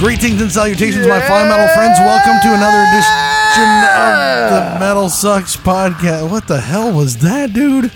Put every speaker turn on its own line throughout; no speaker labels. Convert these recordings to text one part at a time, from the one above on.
Greetings and salutations, my fine metal friends. Welcome to another edition of the Metal Sucks podcast. What the hell was that, dude?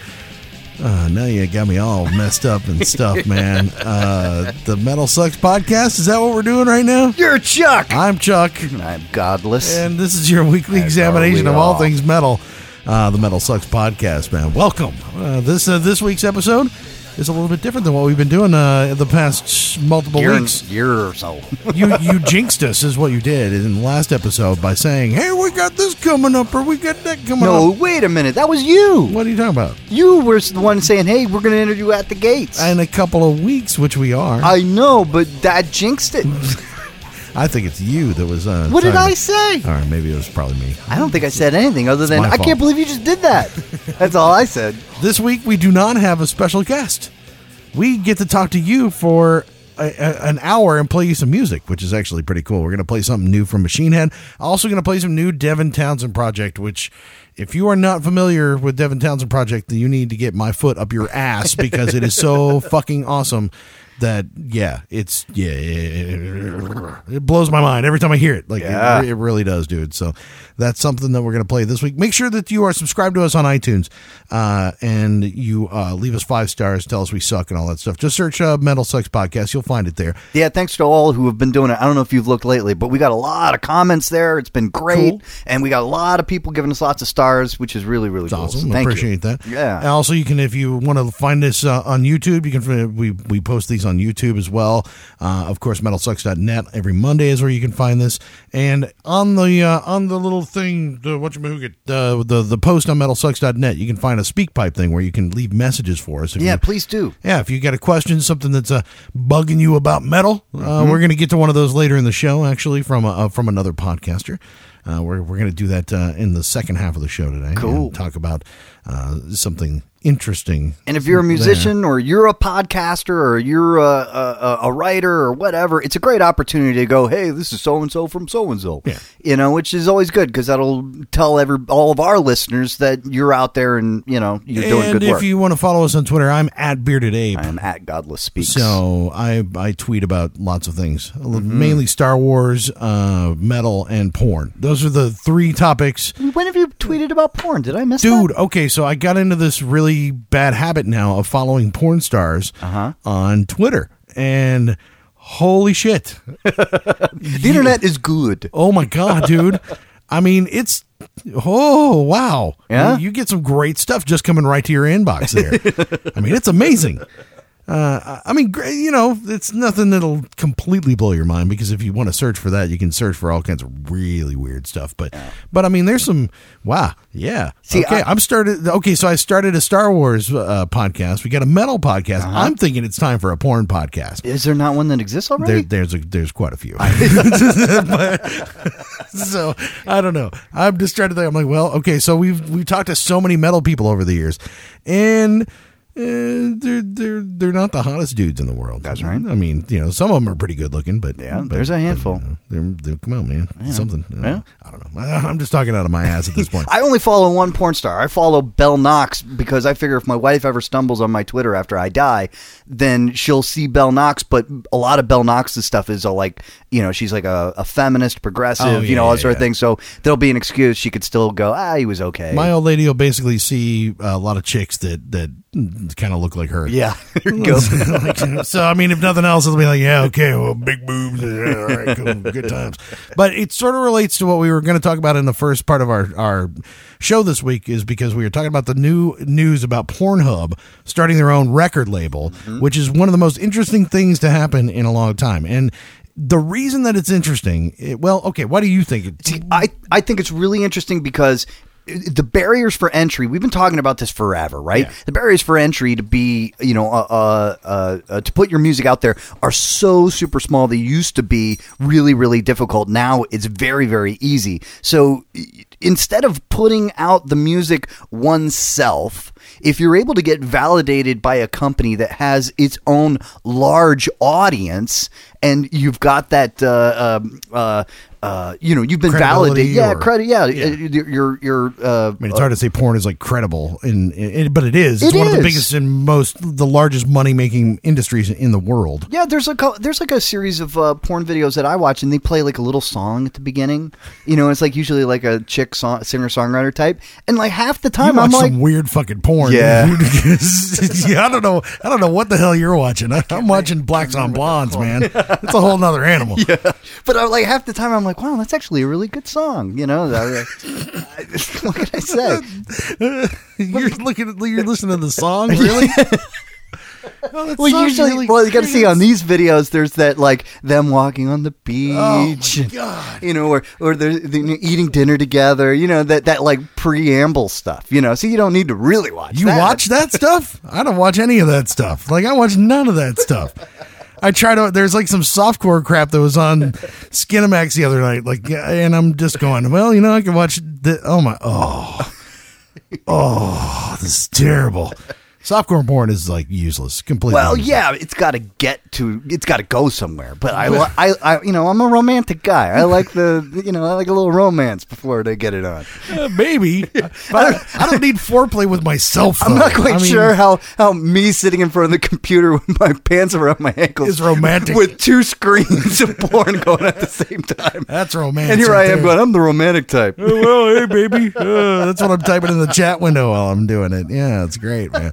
Uh, now you got me all messed up and stuff, man. Uh, the Metal Sucks podcast. Is that what we're doing right now?
You're Chuck.
I'm Chuck,
I'm godless.
and this is your weekly
As
examination
are
of all
all.
things metal. Uh, the Metal Sucks podcast, man. Welcome. Uh, this uh, this week's episode is a little bit different than what we've been doing uh, the past multiple
year,
weeks.
year or so.
you you jinxed us is what you did in the last episode by saying, "Hey, we got this coming up, or we got that coming
no,
up."
No, wait a minute. That was you.
What are you talking about?
You were the one saying, "Hey, we're going to interview At the Gates."
In a couple of weeks, which we are. I,
I know, but that jinxed it.
think it's you that was. Uh,
what did I say?
All right, maybe it was probably me.
I don't think I said anything other than
my
I
fault.
can't believe you just did that. That's all I said.
This week we do not have a special guest. We get to talk to you for. A, a- an hour and play you some music, which is actually pretty cool. We're going to play something new from Machine Head. Also, going to play some new Devin Townsend project. Which, if you are not familiar with Devin Townsend project, then you need to get my foot up your ass because it is so fucking awesome. That yeah, it's yeah, it blows my mind every time I hear it. Like
Yeah.
it, it really does, dude. So that's something that we're going to play this week. Make sure that you are subscribed to us on iTunes uh, and you uh, leave us five stars, tell us we suck and all that stuff. Just search uh, Metal Sucks Podcast. You'll find it there.
Yeah, thanks to all who have been doing it. I don't know if you've looked lately, but we got a lot of comments there. It's been great,
Cool.
and we got a lot of people giving us lots of stars, which is really, really
It's
cool.
awesome.
So
appreciate
you.
that.
Yeah.
And also, you can if you want to find this uh, on YouTube, you can we we post these on YouTube as well. Uh, of course, metalsucks.net every Monday is where you can find this. And on the uh, on the little thing, the what you uh, the the post on metalsucks.net, you can find a speak pipe thing where you can leave messages for us.
Yeah,
you,
please do.
Yeah, if you got a question, something that's uh, bugging you about metal, uh,
Mm-hmm.
we're going to get to one of those later in the show. Actually, from a, uh, from another podcaster, uh, we're we're going to do that uh, in the second half of the show today.
Cool.
talk about uh, something interesting.
And if you're a
there.
musician or you're a podcaster or you're a, a, a writer or whatever, it's a great opportunity to go, hey, this is so and so from so and so.
Yeah.
You know, which is always good because that'll tell every all of our listeners that you're out there and you know you're doing
and
good
if
work.
you want to follow us on Twitter, I'm at Bearded Ape.
I'm at Godless Speaks.
So I I tweet about lots of things,
Mm-hmm.
mainly Star Wars, uh, metal, and porn. Those are the three topics
when have you tweeted about porn? Did I miss
Dude,
that?
okay, so I got into this really bad habit now of following porn stars
Uh-huh.
on Twitter. And holy shit.
The internet is good.
Oh my God, dude. I mean, it's. Oh, wow.
Yeah?
You, you get some great stuff just coming right to your inbox there. I mean, it's amazing. Uh, I mean, you know, it's nothing that'll completely blow your mind because if you want to search for that, you can search for all kinds of really weird stuff. But, but I mean, there's some wow, yeah.
See,
okay,
I-
am started. Okay, so I started a Star Wars uh, podcast. We got a metal podcast.
Uh-huh.
I'm thinking it's time for a porn podcast.
Is there not one that exists
There,
already?
there's a there's quite a few. But- so I don't know. I'm just trying to think. I'm like, well, okay. So we've we've talked to so many metal people over the years, and. Uh, they're they're they're not the hottest dudes in the world.
That's right.
I mean, you know, some of them are pretty good looking, but
Yeah,
but-
there's a
but,
handful.
you know, they're, they're, come on, man, something. you know,
Yeah.
I don't know. I'm just talking out of my ass at this point.
I only follow one porn star. I follow Belle Knox because I figure if my wife ever stumbles on my Twitter after I die, then she'll see Belle Knox. But a lot of Belle Knox's stuff is a, like, you know, she's like a, a feminist, progressive,
Oh,
you know, all
yeah,
sort of
yeah.
thing. So there'll be an excuse. She could still go, ah, he was okay.
My old lady will basically see a lot of chicks that that kind of look like her.
yeah. Here you go.
Like, so I mean, if nothing else, it'll be like, yeah, okay, well, big boobs, yeah, all right, cool, good times. But it sort of relates to what we were going to talk about in the first part of our our show this week, is because we were talking about the new news about Pornhub starting their own record label, mm-hmm. which is one of the most interesting things to happen in a long time, and. The reason that it's interesting, it, well, okay, why do you think it?
See, I, I think it's really interesting because the barriers for entry. We've been talking about this forever, right? The barriers for entry to be, you know, uh, uh, uh, uh, to put your music out there are so super small. They used to be really, really difficult. Now it's very, very easy. So instead of putting out the music oneself, if you're able to get validated by a company that has its own large audience and you've got that uh, um, uh, uh, you know you've been validated yeah
or-
credit yeah,
Yeah.
uh, you're you're, uh,
I mean, it's hard to say porn is like credible, but it is. It's
It
one of the biggest and most the largest money making industries in the world.
Yeah, there's like a there's like a series of uh, porn videos that I watch, and they play like a little song at the beginning. You know, it's like usually like a chick song, singer songwriter type, and like half the time I'm like,
some weird fucking porn.
Yeah.
yeah, I don't know. I don't know what the hell you're watching. I, I'm watching blacks on blondes, man. It's a whole nother animal.
Yeah, but I, like half the time I'm like, wow, that's actually a really good song. You know, what can I say?
You're looking. At, you're listening to the song, really? Oh,
Well, usually,
really
well, you got to see on these videos. There's that like them walking on the beach,
Oh, my God.
you know, or or they're, they're eating dinner together. You know that that like preamble stuff. You know, so you don't need to really watch.
You
that.
watch that stuff? I don't watch any of that stuff. Like I watch none of that stuff. I try to. There's like some softcore crap that was on Skinamax the other night. Like, and I'm just going. Well, you know, I can watch. The, oh my. Oh. Oh, this is terrible. Softcore porn is like useless. Completely.
Well,
useless.
yeah, it's got to get to, it's got to go somewhere. But I, I, I, you know, I'm a romantic guy. I like the, you know, I like a little romance before they get it on.
Yeah, maybe. But I, I don't need foreplay with myself.
I'm not quite
I mean,
sure how, how me sitting in front of the computer with my pants around my ankles
Is romantic.
with two screens of porn going at the same time.
That's romantic.
And here
right
I am
there.
going, I'm the romantic type.
Oh, well, hey, baby. Uh, that's what I'm typing in the chat window while I'm doing it. Yeah, it's great, man.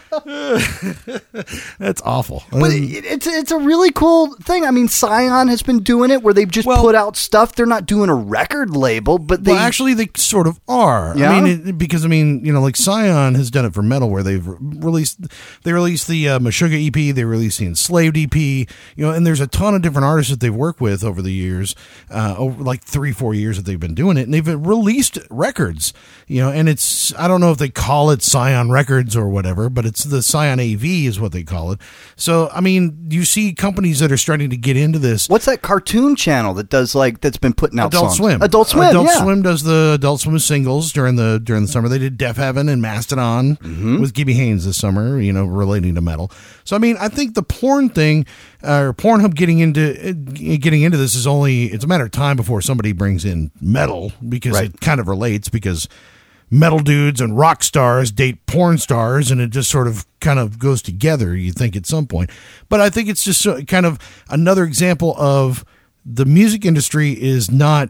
that's awful.
But
Um,
it, it's it's a really cool thing. I mean, Scion has been doing it where they've just
Well-
put out stuff. They're not doing a record label, but they
well, actually, they sort of are.
Yeah?
I mean, it, because I mean, you know, like Scion has done it for metal, where they've released, they released the uh, Meshuggah EP, they released the Enslaved EP, you know, and there's a ton of different artists that they've worked with over the years, uh, over like three, four years that they've been doing it, and they've released records, you know, and it's I don't know if they call it Scion Records or whatever, but it's the Scion AV is what they call it. So, I mean, you see companies that are starting to get into this.
What's that cartoon channel that does like that's been putting out
Adult
songs?
Swim.
Adult Swim.
Adult
yeah.
Swim does the Adult Swim singles during the during the summer. They did Deafheaven and Mastodon
Mm-hmm.
with Gibby Haynes this summer. You know, relating to metal. So I mean, I think the porn thing, uh, or Pornhub getting into uh, getting into this is only it's a matter of time before somebody brings in metal because
Right.
it kind of relates because metal dudes and rock stars date porn stars and it just sort of kind of goes together you think at some point but i think it's just so- kind of another example of the music industry is not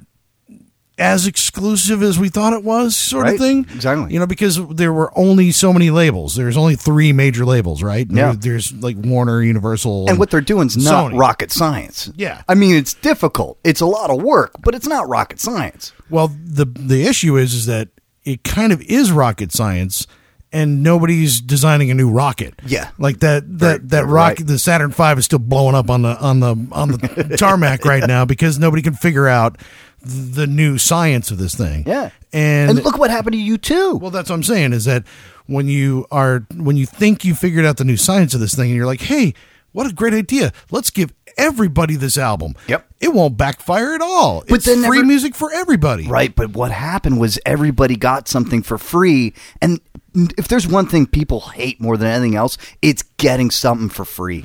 as exclusive as we thought it was sort
Right.
of thing
Exactly.
you know because there were only so many labels there's only three major labels right
Yeah.
There's like warner universal
And what they're doing is not
Sony.
rocket science.
Yeah.
I mean, it's difficult. It's a lot of work, but it's not rocket science.
Well, the the issue is is that it kind of is rocket science, and nobody's designing a new rocket.
Yeah.
like that that that rocket,
right.
the Saturn V is still blowing up on the on the on the tarmac right now because nobody can figure out the new science of this thing.
Yeah.
and,
And look what happened to U2.
well, that's what I'm saying is that when you are when you think you figured out the new science of this thing, and you're like, hey, what a great idea! Let's give everybody this album.
Yep.
It won't backfire at all.
But
it's
then
free
never-
music for everybody.
Right, but what happened was everybody got something for free, and if there's one thing people hate more than anything else, it's getting something for free.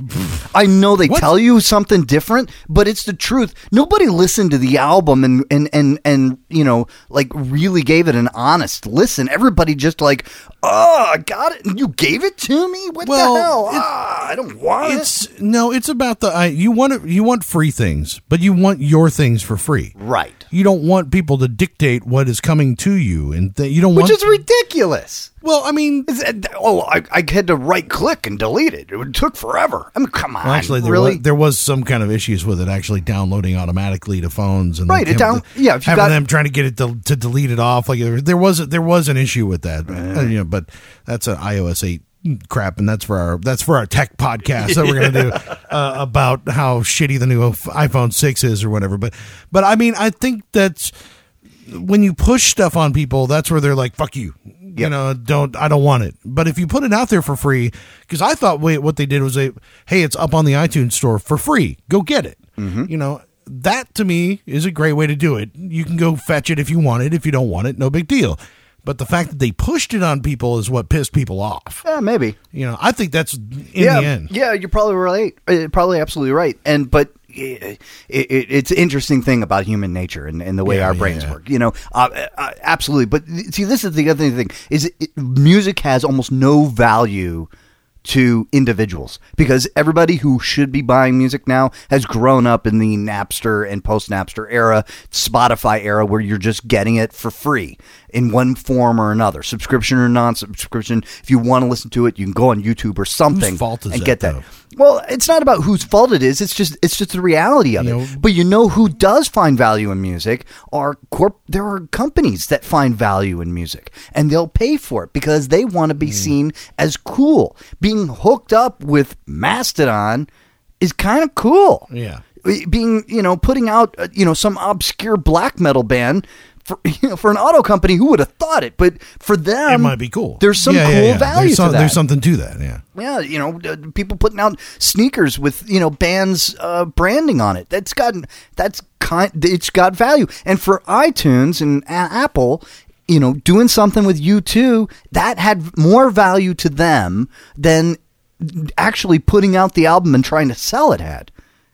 I know they
What?
tell you something different, but it's the truth. Nobody listened to the album and and and and you know like really gave it an honest listen. Everybody just like, oh, I got it. You gave it to me. What
Well,
the hell?
it-
ah, I don't want it.
It's no, it's about the I, you want it, you want free things, but you want your things for free.
Right.
You don't want people to dictate what is coming to you, and th- you don't
Which
want.
is ridiculous.
Well, I mean,
it- Oh, I, I had to right click and delete it. It took forever. I mean, come on.
well, actually, there
really?
was, there was some kind of issues with it actually downloading automatically to phones and
Right, it down-
to-
yeah,
having
got-
them trying to get it to, to delete it off. Like there, there was there was an issue with that, uh, you know, but that's an iOS eight crap, and that's for our that's for our tech podcast that we're gonna do uh, about how shitty the new iPhone six is or whatever. But but I mean, I think that's when you push stuff on people, that's where they're like, "Fuck you." You know, don't I don't want it. But if you put it out there for free, because I thought wait, what they did was they, hey, it's up on the iTunes store for free. Go get it. Mm-hmm. You know, that to me is a great way to do it. You can go fetch it if you want it. If you don't want it, no big deal. But the fact that they pushed it on people is what pissed people off.
Yeah, maybe.
You know, I think that's in
yeah,
the end.
Yeah, you're probably right. Probably absolutely right. And but it, it, it's an interesting thing about human nature and, and the way
Yeah,
our brains
yeah.
work. You know, uh, uh, absolutely. But see, this is the other thing: is it, music has almost no value to individuals because everybody who should be buying music now has grown up in the Napster and post Napster era, Spotify era, where you're just getting it for free in one form or another, subscription or non-subscription. If you want to listen to it, you can go on YouTube or something
fault is
and
that,
get that.
though?
Well, it's not about whose fault it is. It's just it's just the reality of
You
it.
know-
but you know who does find value in music are corp. There are companies that find value in music, and they'll pay for it because they want to be seen as cool. Being hooked up with Mastodon is kind of cool.
Yeah.
being you know putting out uh, you know some obscure black metal band. For, you know, for an auto company, who would have thought it? But for them,
It might be cool.
There's some
Yeah,
cool
yeah, yeah.
value
There's, some-
to that.
there's something to that. Yeah.
Yeah, you know, uh, people putting out sneakers with you know bands uh, branding on it. That's got that's kind. It's got value. And for iTunes and A- Apple, you know, doing something with U2, that had more value to them than actually putting out the album and trying to sell it had.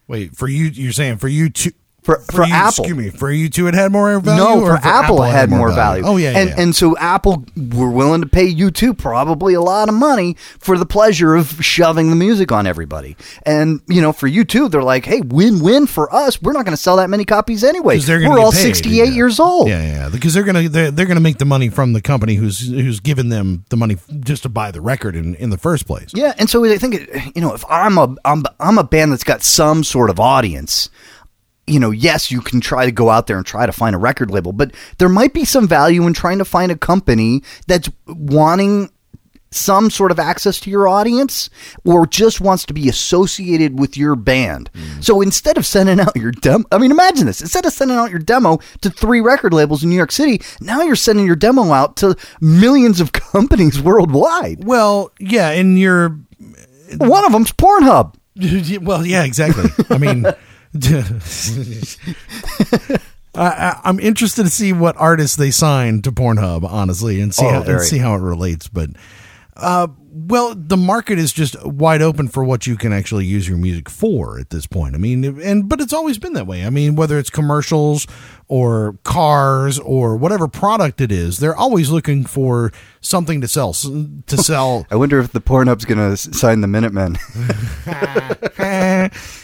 Wait, for you, you're saying for you to
For- for
you,
Apple.
Excuse me, for U2, it had more value.
no,
or
for, Apple, it had more value.
Oh yeah,
and
yeah.
and so Apple were willing to pay U2 probably a lot of money for the pleasure of shoving the music on everybody. And you know, for U2, they're like, hey, win win for us. We're not going to sell that many copies anyway.
'Cause they're gonna
We're all sixty eight
yeah.
years old.
Yeah, yeah, because they're gonna they're, they're gonna make the money from the company who's who's giving them the money just to buy the record in in the first place.
Yeah, and so I think you know if I'm a I'm I'm a band that's got some sort of audience, you know, yes, you can try to go out there and try to find a record label, but there might be some value in trying to find a company that's wanting some sort of access to your audience or just wants to be associated with your band. Mm. So instead of sending out your demo, I mean, imagine this instead of sending out your demo to three record labels in New York City, now you're sending your demo out to millions of companies worldwide.
Well, yeah, and you're
One of them's Pornhub.
well, yeah, exactly. I mean, I, I, I'm interested to see what artists they sign to Pornhub, honestly, and see
Oh,
how, and see how it relates. But, uh, well, the market is just wide open for what you can actually use your music for at this point. I mean, and but it's always been that way. I mean, whether it's commercials or cars or whatever product it is, they're always looking for something to sell to sell.
I wonder if the Pornhub's going to sign the Minutemen.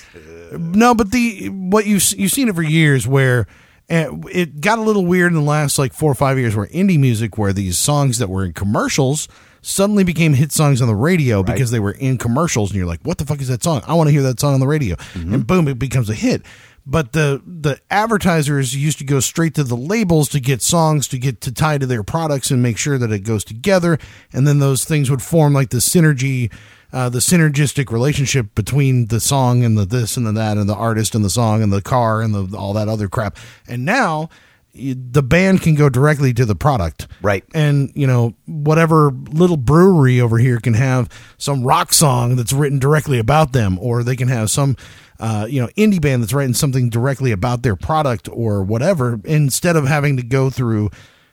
no, but the what you you've seen it for years where uh, it got a little weird in the last like four or five years where indie music, where these songs that were in commercials suddenly became hit songs on the radio because they were in commercials, and you're like, "What the fuck is that song? I want to hear that song on the radio," and boom, it becomes a hit. But the the advertisers used to go straight to the labels to get songs to get to tie to their products and make sure that it goes together, and then those things would form like the synergy uh, the synergistic relationship between the song and the this and the that and the artist and the song and the car and the all that other crap. And now the band can go directly to the product.
Right.
And, you know, whatever little brewery over here can have some rock song that's written directly about them, or they can have some, uh, you know, indie band that's writing something directly about their product or whatever, instead of having to go through,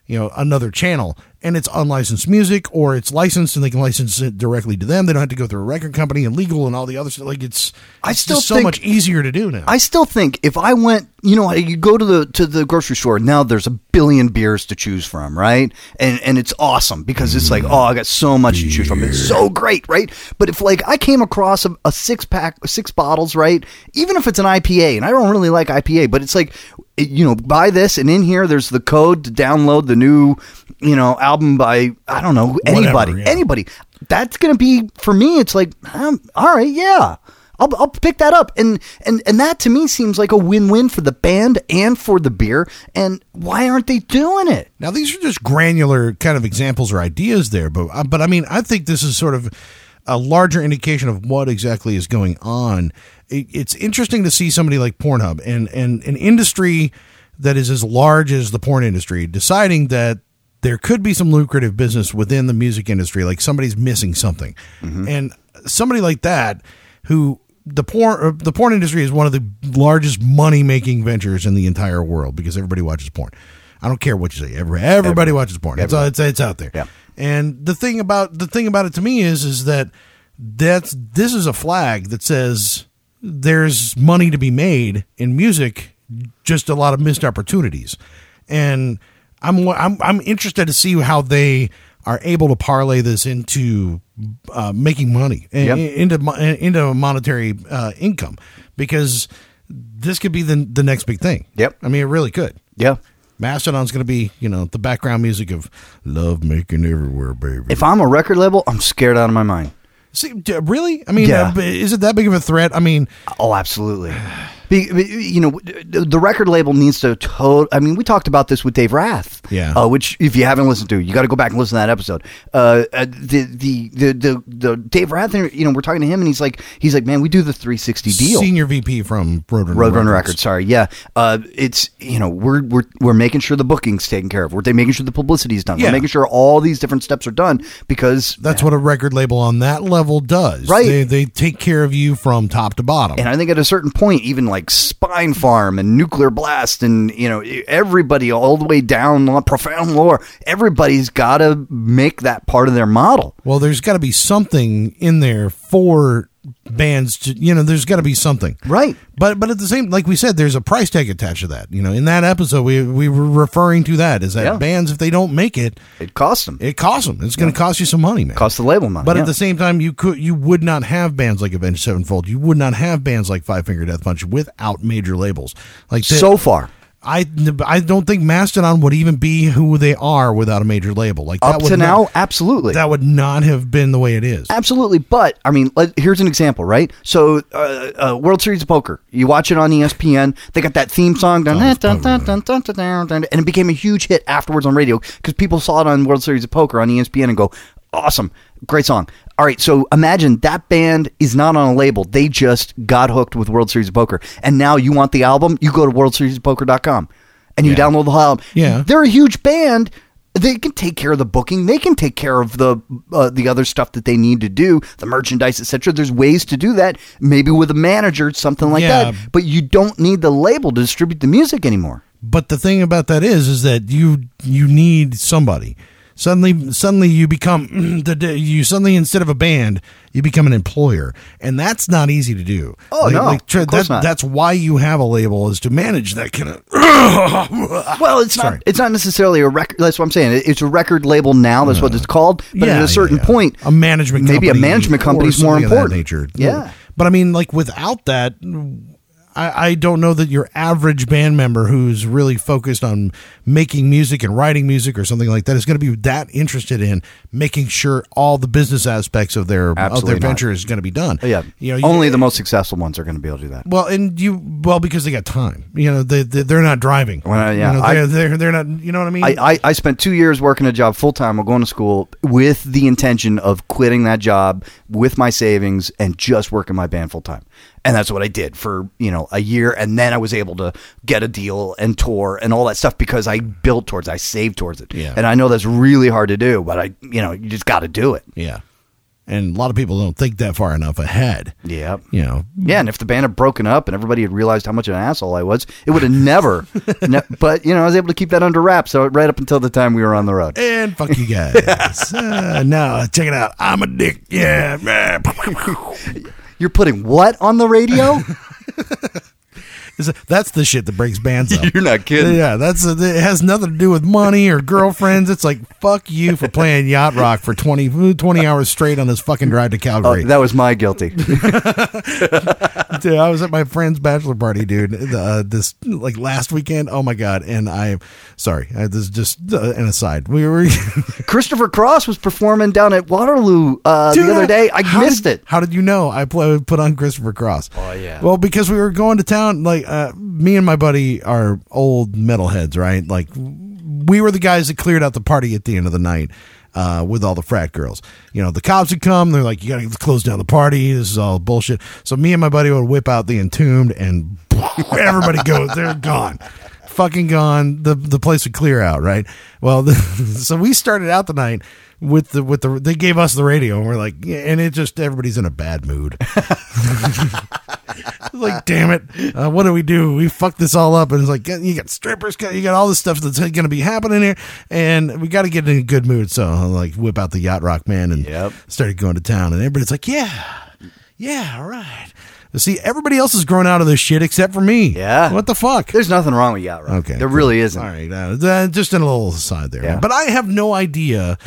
you know, another channel. And it's unlicensed music or it's licensed and they can license it directly to them. They don't have to go through a record company and legal and all the other stuff. Like it's,
I
it's
still
so
think-
much easier to do now.
I still think if I went, you know, you go to the to the grocery store now. There's a billion beers to choose from, right? And and it's awesome because it's like, oh, I got so much to choose from. It's so great, right? But if like I came across a, a six pack, six bottles, right? Even if it's an IPA, and I don't really like IPA, but it's like, you know, buy this, and in here there's the code to download the new, you know, album by I don't know anybody,
yeah.
anybody. That's gonna be for me. It's like, um, all right, yeah. I'll, I'll pick that up and, and and that to me seems like a win-win for the band and for the beer and why aren't they doing it
Now these are just granular kind of examples or ideas there, but uh, but I mean I think this is sort of a larger indication of what exactly is going on. It, it's interesting to see somebody like Pornhub and and an industry that is as large as the porn industry deciding that there could be some lucrative business within the music industry, like somebody's missing something, and somebody like that who the porn uh, the porn industry is one of the largest money making ventures in the entire world because everybody watches porn. I don't care what you say. Every, everybody watches porn. It's, it's it's out there.
Yeah.
And the thing about the thing about it to me is is that that's this is a flag that says there's money to be made in music, just a lot of missed opportunities. And I'm I'm I'm interested to see how they are able to parlay this into uh, making money and
Yep.
into into monetary uh, income because this could be the the next big thing.
Yep.
I mean, it really could.
Yeah.
Mastodon's going to be, you know, the background music of love making everywhere, baby.
If I'm a record label, I'm scared out of my mind.
See, really? I mean,
Yeah.
uh, is it that big of a threat? I mean,
Oh, absolutely. Be, be- you know, the record label needs to. To- I mean, we talked about this with Dave Rath.
Yeah.
Uh, which, if you haven't listened to, you got to go back and listen to that episode. Uh, uh, the, the the the the Dave Rath. You know, we're talking to him, and he's like, he's like, man, we do the 360 deal.
senior VP from Roadrunner,
Roadrunner Records. Sorry, yeah. Uh, it's you know we're we're we're making sure the booking's taken care of. We're making sure the publicity is done.
Yeah.
We're making sure all these different steps are done because
That's what a record label on that level does.
Right.
They, they take care of you from top to bottom.
And I think at a certain point, even like Spinefarm and Nuclear Blast, and you know everybody all the way down Profound Lore, everybody's got to make that part of their model.
well, there's got to be something in there for bands to, you know, there's got to be something.
Right.
But but at the same, like we said, there's a price tag attached to that. You know, in that episode, we we were referring to that is that
Yeah.
bands if they don't make it,
It costs them. It
costs them. It's going to cost you some money, man.
cost the label money.
But
yeah.
at the same time, you could you would not have bands like Avenged Sevenfold. You would not have bands like Five Finger Death Punch without major labels. Like the-
so far,
I, I don't think Mastodon would even be who they are without a major label. Like
up to now, not, absolutely,
that would not have been the way it is.
Absolutely, but I mean, let, here's an example, right? So, uh, uh, World Series of Poker, you watch it on ESPN. They got that theme song, and it became a huge hit afterwards on radio because people saw it on World Series of Poker on ESPN and go, awesome, great song. All right, so imagine that band is not on a label; they just got hooked with World Series of Poker, and now you want the album, you go to WorldSeriesOfPoker.com and you
Yeah.
download the whole album.
Yeah.
they're a huge band they can take care of the booking they can take care of the uh, the other stuff that they need to do the merchandise etc there's ways to do that maybe with a manager something like
Yeah.
that but you don't need the label to distribute the music anymore
But the thing about that is, is that you you need somebody. Suddenly, suddenly you become the you suddenly instead of a band, you become an employer, and that's not easy to do.
Oh, no, of course
that's,
not.
That's why you have a label is to manage that kind of.
well it's
Sorry.
not it's not necessarily a record that's what i'm saying it's a record label now that's what uh, it's called but at a certain
yeah.
point
a management
maybe a management company is more
that
important
nature.
yeah
but I mean, like without that, I, I don't know that your average band member who's really focused on making music and writing music or something like that is going to be that interested in making sure all the business aspects of their of
Absolutely
their
not.
venture is going to be done.
yeah
you know, you-
only the most successful ones are going to be able to do that
well, and you well because they got time. You know, they, they they're not driving.
Well, yeah,
you know, they're, they're they're not. You know what I mean?
I, I, I spent two years working a job full time while going to school with the intention of quitting that job with my savings and just working my band full time. And that's what I did for, you know, a year. And then I was able to get a deal and tour and all that stuff because I built towards it. I saved towards it.
Yeah.
And I know that's really hard to do, but I, you know, you just got to do it.
yeah, and a lot of people don't think that far enough ahead.
Yeah.
You know,
Yeah, and if the band had broken up and everybody had realized how much of an asshole I was, it would have never. ne- but you know, I was able to keep that under wraps. So right up until the time we were on the road.
And fuck you guys. uh, no, check it out. I'm a dick. Yeah.
You're putting what on the radio?
That's the shit that breaks bands up.
You're not kidding.
Yeah, that's it has nothing to do with money or girlfriends. It's like fuck you for playing yacht rock for 20, 20 hours straight on this fucking drive to
Oh,
Calgary.
that was my guilty.
Dude, I was at my friend's bachelor party, dude. Uh, this like last weekend. Oh my god! And I, sorry, I, this is just uh, an aside. We were
Christopher Cross was performing down at Waterloo uh,
Dude,
the other day. I missed
did-
it.
How did you know? I pl- put on Christopher Cross.
Oh, yeah.
Well, because we were going to town. Like uh, me and my buddy are old metalheads, right? Like we were the guys that cleared out the party at the end of the night. Uh, with all the frat girls, you know, the cops would come. They're like, "You got to close down the party. This is all bullshit." So me and my buddy would whip out the entombed, and everybody goes. They're gone. fucking gone, the the place would clear out, right? Well, the, so we started out the night with the with the they gave us the radio and we're like, yeah, and it just everybody's in a bad mood. like, damn it, uh, what do we do? We fucked this all up, and it's like you got strippers, you got all this stuff that's going to be happening here, and we got to get in a good mood. So I like whip out the yacht rock man and
Yep.
started going to town, and everybody's like, yeah, yeah, all right. See, everybody else is growing out of this shit except for me.
Yeah.
what the fuck?
There's nothing wrong with Yacht Rock.
Okay,
There
cool.
really isn't.
All right, uh, just in a little aside there,
Yeah.
but I have no idea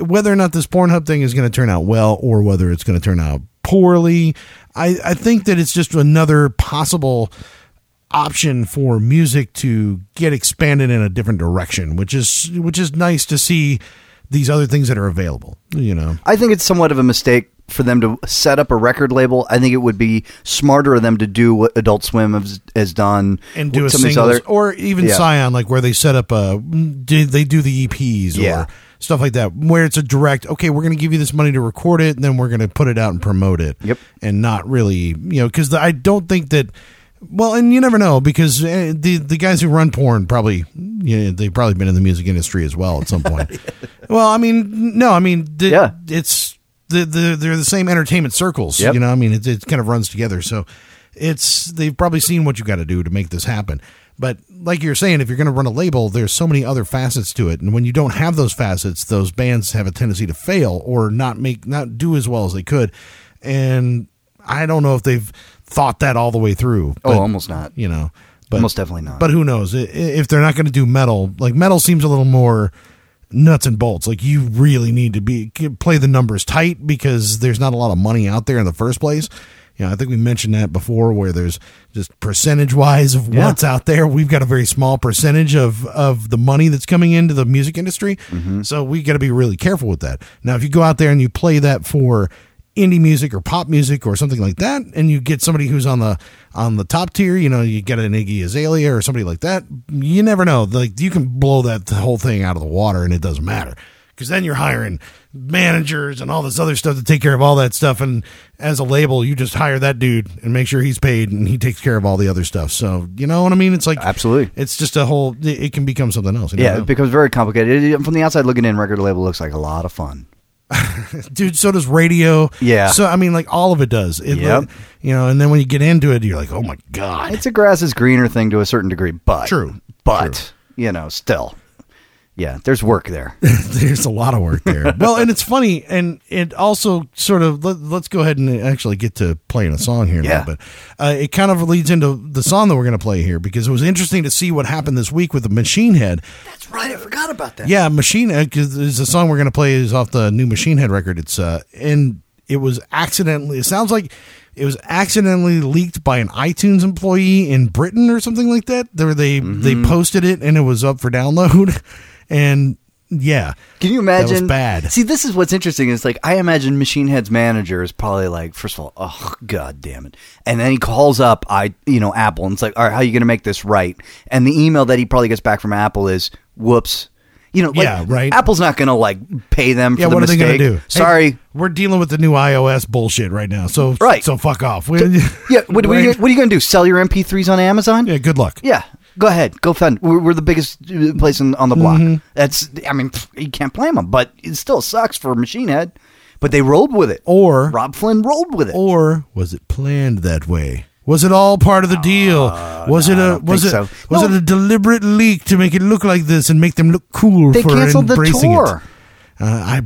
whether or not this Pornhub thing is going to turn out well or whether it's going to turn out poorly. I, I think that it's just another possible option for music to get expanded in a different direction, which is which is nice to see these other things that are available. You know,
I think it's somewhat of a mistake for them to set up a record label. I think it would be smarter of them to do what Adult Swim has, has done
and do a
some
singles,
other-
or even
Yeah.
Scion, like where they set up a they do the EPs or
Yeah.
Stuff like that, where it's a direct. Okay, we're going to give you this money to record it, and then we're going to put it out and promote it.
Yep.
and not really, you know, because I don't think that. Well, and you never know because eh, the the guys who run porn probably, you know, they've probably been in the music industry as well at some point. well, I mean, no, I mean, the,
Yeah.
it's the, the they're the same entertainment circles.
Yep.
You know, I mean, it, it kind of runs together. So it's they've probably seen what you got to do to make this happen. But like you're saying, if you're going to run a label, there's so many other facets to it, and when you don't have those facets, those bands have a tendency to fail or not make not do as well as they could. And I don't know if they've thought that all the way through.
Oh, almost not.
You know, but
Almost definitely not.
But who knows if they're not going to do metal? Like metal seems a little more nuts and bolts. Like you really need to be play the numbers tight because there's not a lot of money out there in the first place. You know, I think we mentioned that before, where there's just percentage wise of
Yeah.
what's out there. We've got a very small percentage of of the money that's coming into the music industry,
Mm-hmm.
so we got to be really careful with that. Now, if you go out there and you play that for indie music or pop music or something like that, and you get somebody who's on the on the top tier, you know, you get an Iggy Azalea or somebody like that. You never know. Like you can blow that whole thing out of the water, and it doesn't matter because then you're hiring managers and all this other stuff to take care of all that stuff. And as a label, you just hire that dude and make sure he's paid, and he takes care of all the other stuff. So you know what I mean? It's like
Absolutely.
it's just a whole. It can become something else. you
yeah,
never
it becomes very complicated. It- from the outside looking in, record label looks like a lot of fun.
dude. So does radio.
Yeah.
So I mean, like all of it does. It,
Yep.
You know, and then when you get into it, you're like, oh my god.
It's a grass is greener thing to a certain degree, but
True.
But you know, still, yeah, there's work there.
There's a lot of work there. well, and it's funny, and it also sort of let, let's go ahead and actually get to playing a song here.
Yeah.
Now, but uh, it kind of leads into the song that we're going to play here because it was interesting to see what happened this week with the Machine Head.
That's right. I forgot about that.
Yeah, Machine Head because the song we're going to play is off the new Machine Head record. It's uh, and it was accidentally. It sounds like it was accidentally leaked by an iTunes employee in Britain or something like that. There they they posted it and it was up for download, and yeah,
Can you imagine?
bad.
See, this is what's interesting. Is like I imagine Machine Head's manager is probably like, first of all, oh god damn it, and then he calls up I, you know, Apple, and it's like, all right, how are you going to make this right? And the email that he probably gets back from Apple is, whoops. You know, like,
Yeah, right.
Apple's not going to like pay them for
Yeah,
the
what are they
mistake.
going to do?
Sorry.
Hey, we're dealing with the new iOS bullshit right now. So
Right.
so fuck off.
Yeah, what, what, are you,
Right?
what are you going to do? Sell your MP3s on Amazon?
yeah, good luck.
Yeah, go ahead, go fund. We're, we're the biggest uh, place in, on the block.
Mm-hmm.
That's, I mean, you can't blame them, but it still sucks for Machine Head. But they rolled with it.
Or
Robb Flynn rolled with it.
or was it planned that way? Was it all part of the deal? was it
Uh, I
a was it
so.
was
No.
it a deliberate leak to make it look like this and make them look cool
They
for
canceled the tour.
it? Uh, I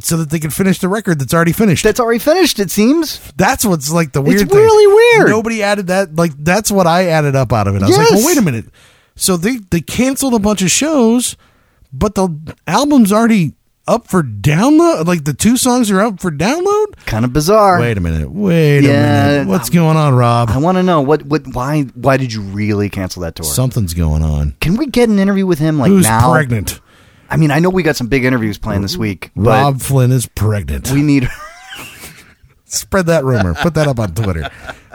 so that they could finish the record that's already finished.
That's already finished. It seems.
That's what's like the weird. thing.
really weird.
Nobody added that. Like that's what I added up out of it. I was like, well, wait a minute. So they they canceled a bunch of shows, but the album's already up for download. Like the two songs are up for download.
Kind of bizarre.
Wait a minute. Wait
Yeah,
a minute. What's going on, Rob?
I want to know what, what, why, why did you really cancel that tour?
Something's going on.
Can we get an interview with him like
Who's
now?
pregnant?
I mean, I know we got some big interviews planned this mm-hmm. week, but
Robb Flynn is pregnant.
we need.
Spread that rumor. Put that up on Twitter.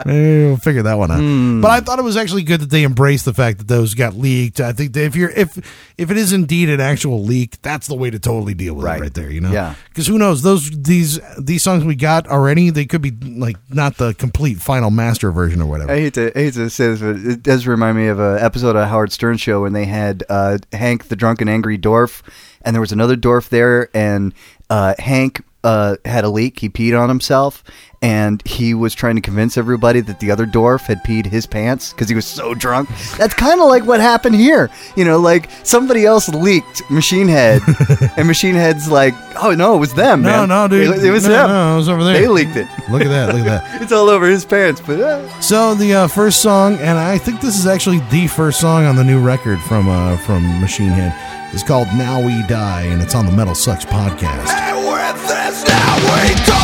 Maybe we'll figure that one out.
Hmm.
But I thought it was actually good that they embraced the fact that those got leaked. I think that if you're if if it is indeed an actual leak, that's the way to totally deal with
Right.
it right there. You know,
Yeah.
Because who knows those these these songs we got already, they could be like not the complete final master version or whatever.
I hate to I hate to say this, but it does remind me of an episode of Howard Stern show when they had uh, Hank the drunken angry dwarf, and there was another dwarf there, and uh, Hank uh, had a leak. He peed on himself, and he was trying to convince everybody that the other dwarf had peed his pants because he was so drunk. That's kind of like what happened here. You know, like somebody else leaked Machine Head, and Machine Head's like, "Oh no, it was them,
no,
man.
no, dude,
it, it was
no,
them.
No, it was over there.
They leaked it.
Look at that! Look at that!
It's all over his pants, but." Uh,
So the uh, first song, and I think this is actually the first song on the new record from uh, from Machine Head, is called "Now We Die," and it's on the Metal Sucks podcast.
Steady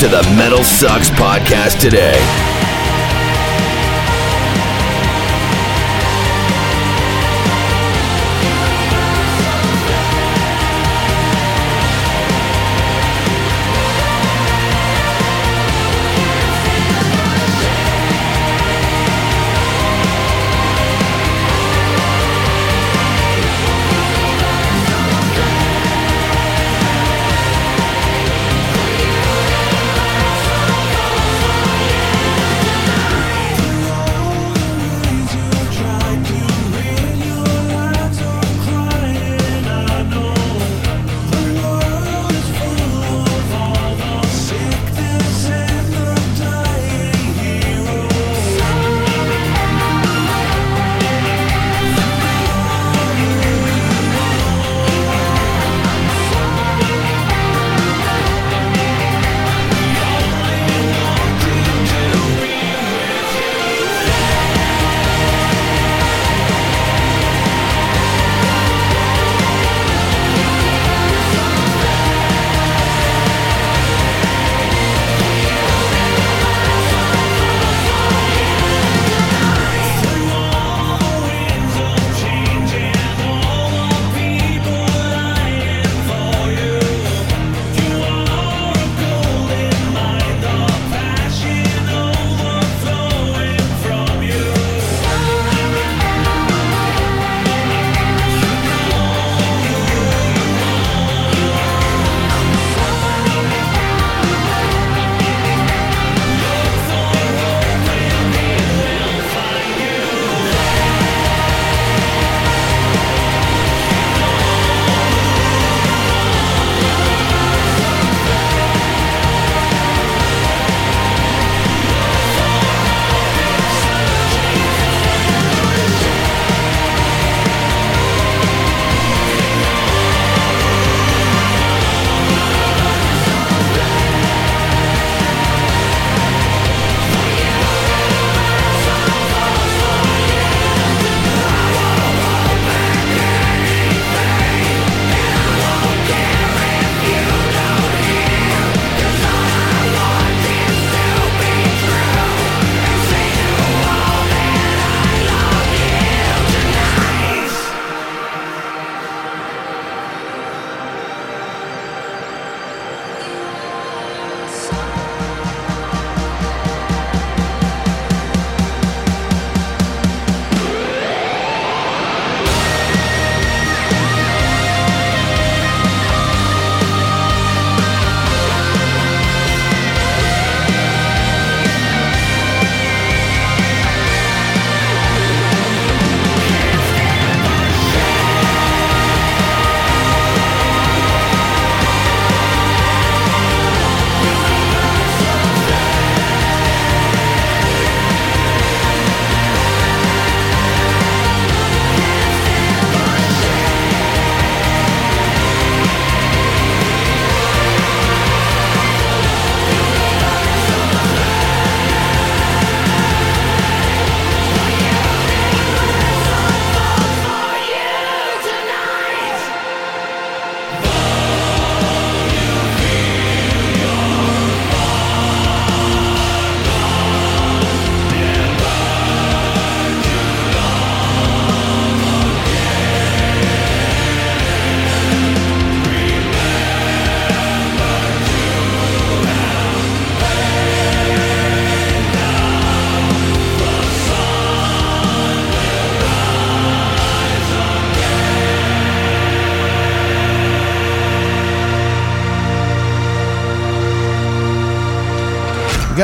to the Metal Sucks podcast today.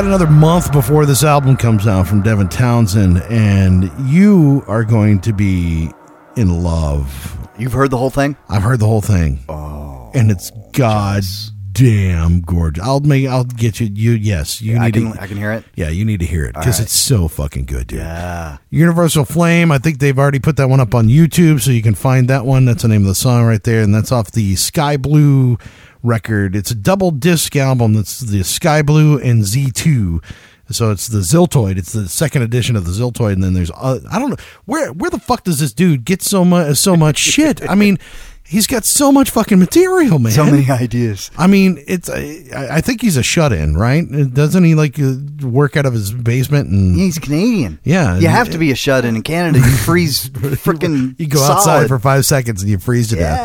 Another month before this album comes out from Devin Townsend, and you are going to be in love.
You've heard the whole thing?
I've heard the whole thing. Oh, and it's god damn gorgeous. I'll make. I'll get you. You yes. You
I
need
can
to.
I can hear it.
Yeah, you need to hear it because
right.
it's so fucking good, dude.
Yeah.
Universal Flame. I think they've already put that one up on YouTube, so you can find that one. That's the name of the song right there, and that's off the Sky Blue record. It's a double disc album. That's the Sky Blue and Z2. So it's the Ziltoid. It's the second edition of the Ziltoid, and then there's uh, I don't know where where the fuck does this dude get so much so much shit? I mean, he's got so much fucking material, man.
So many ideas.
I mean, it's. I, I think he's a shut-in, right? Doesn't he like uh, work out of his basement and
He's Canadian.
Yeah.
You have to be a shut in in Canada. You freeze freaking
you go outside for five seconds and you freeze to death.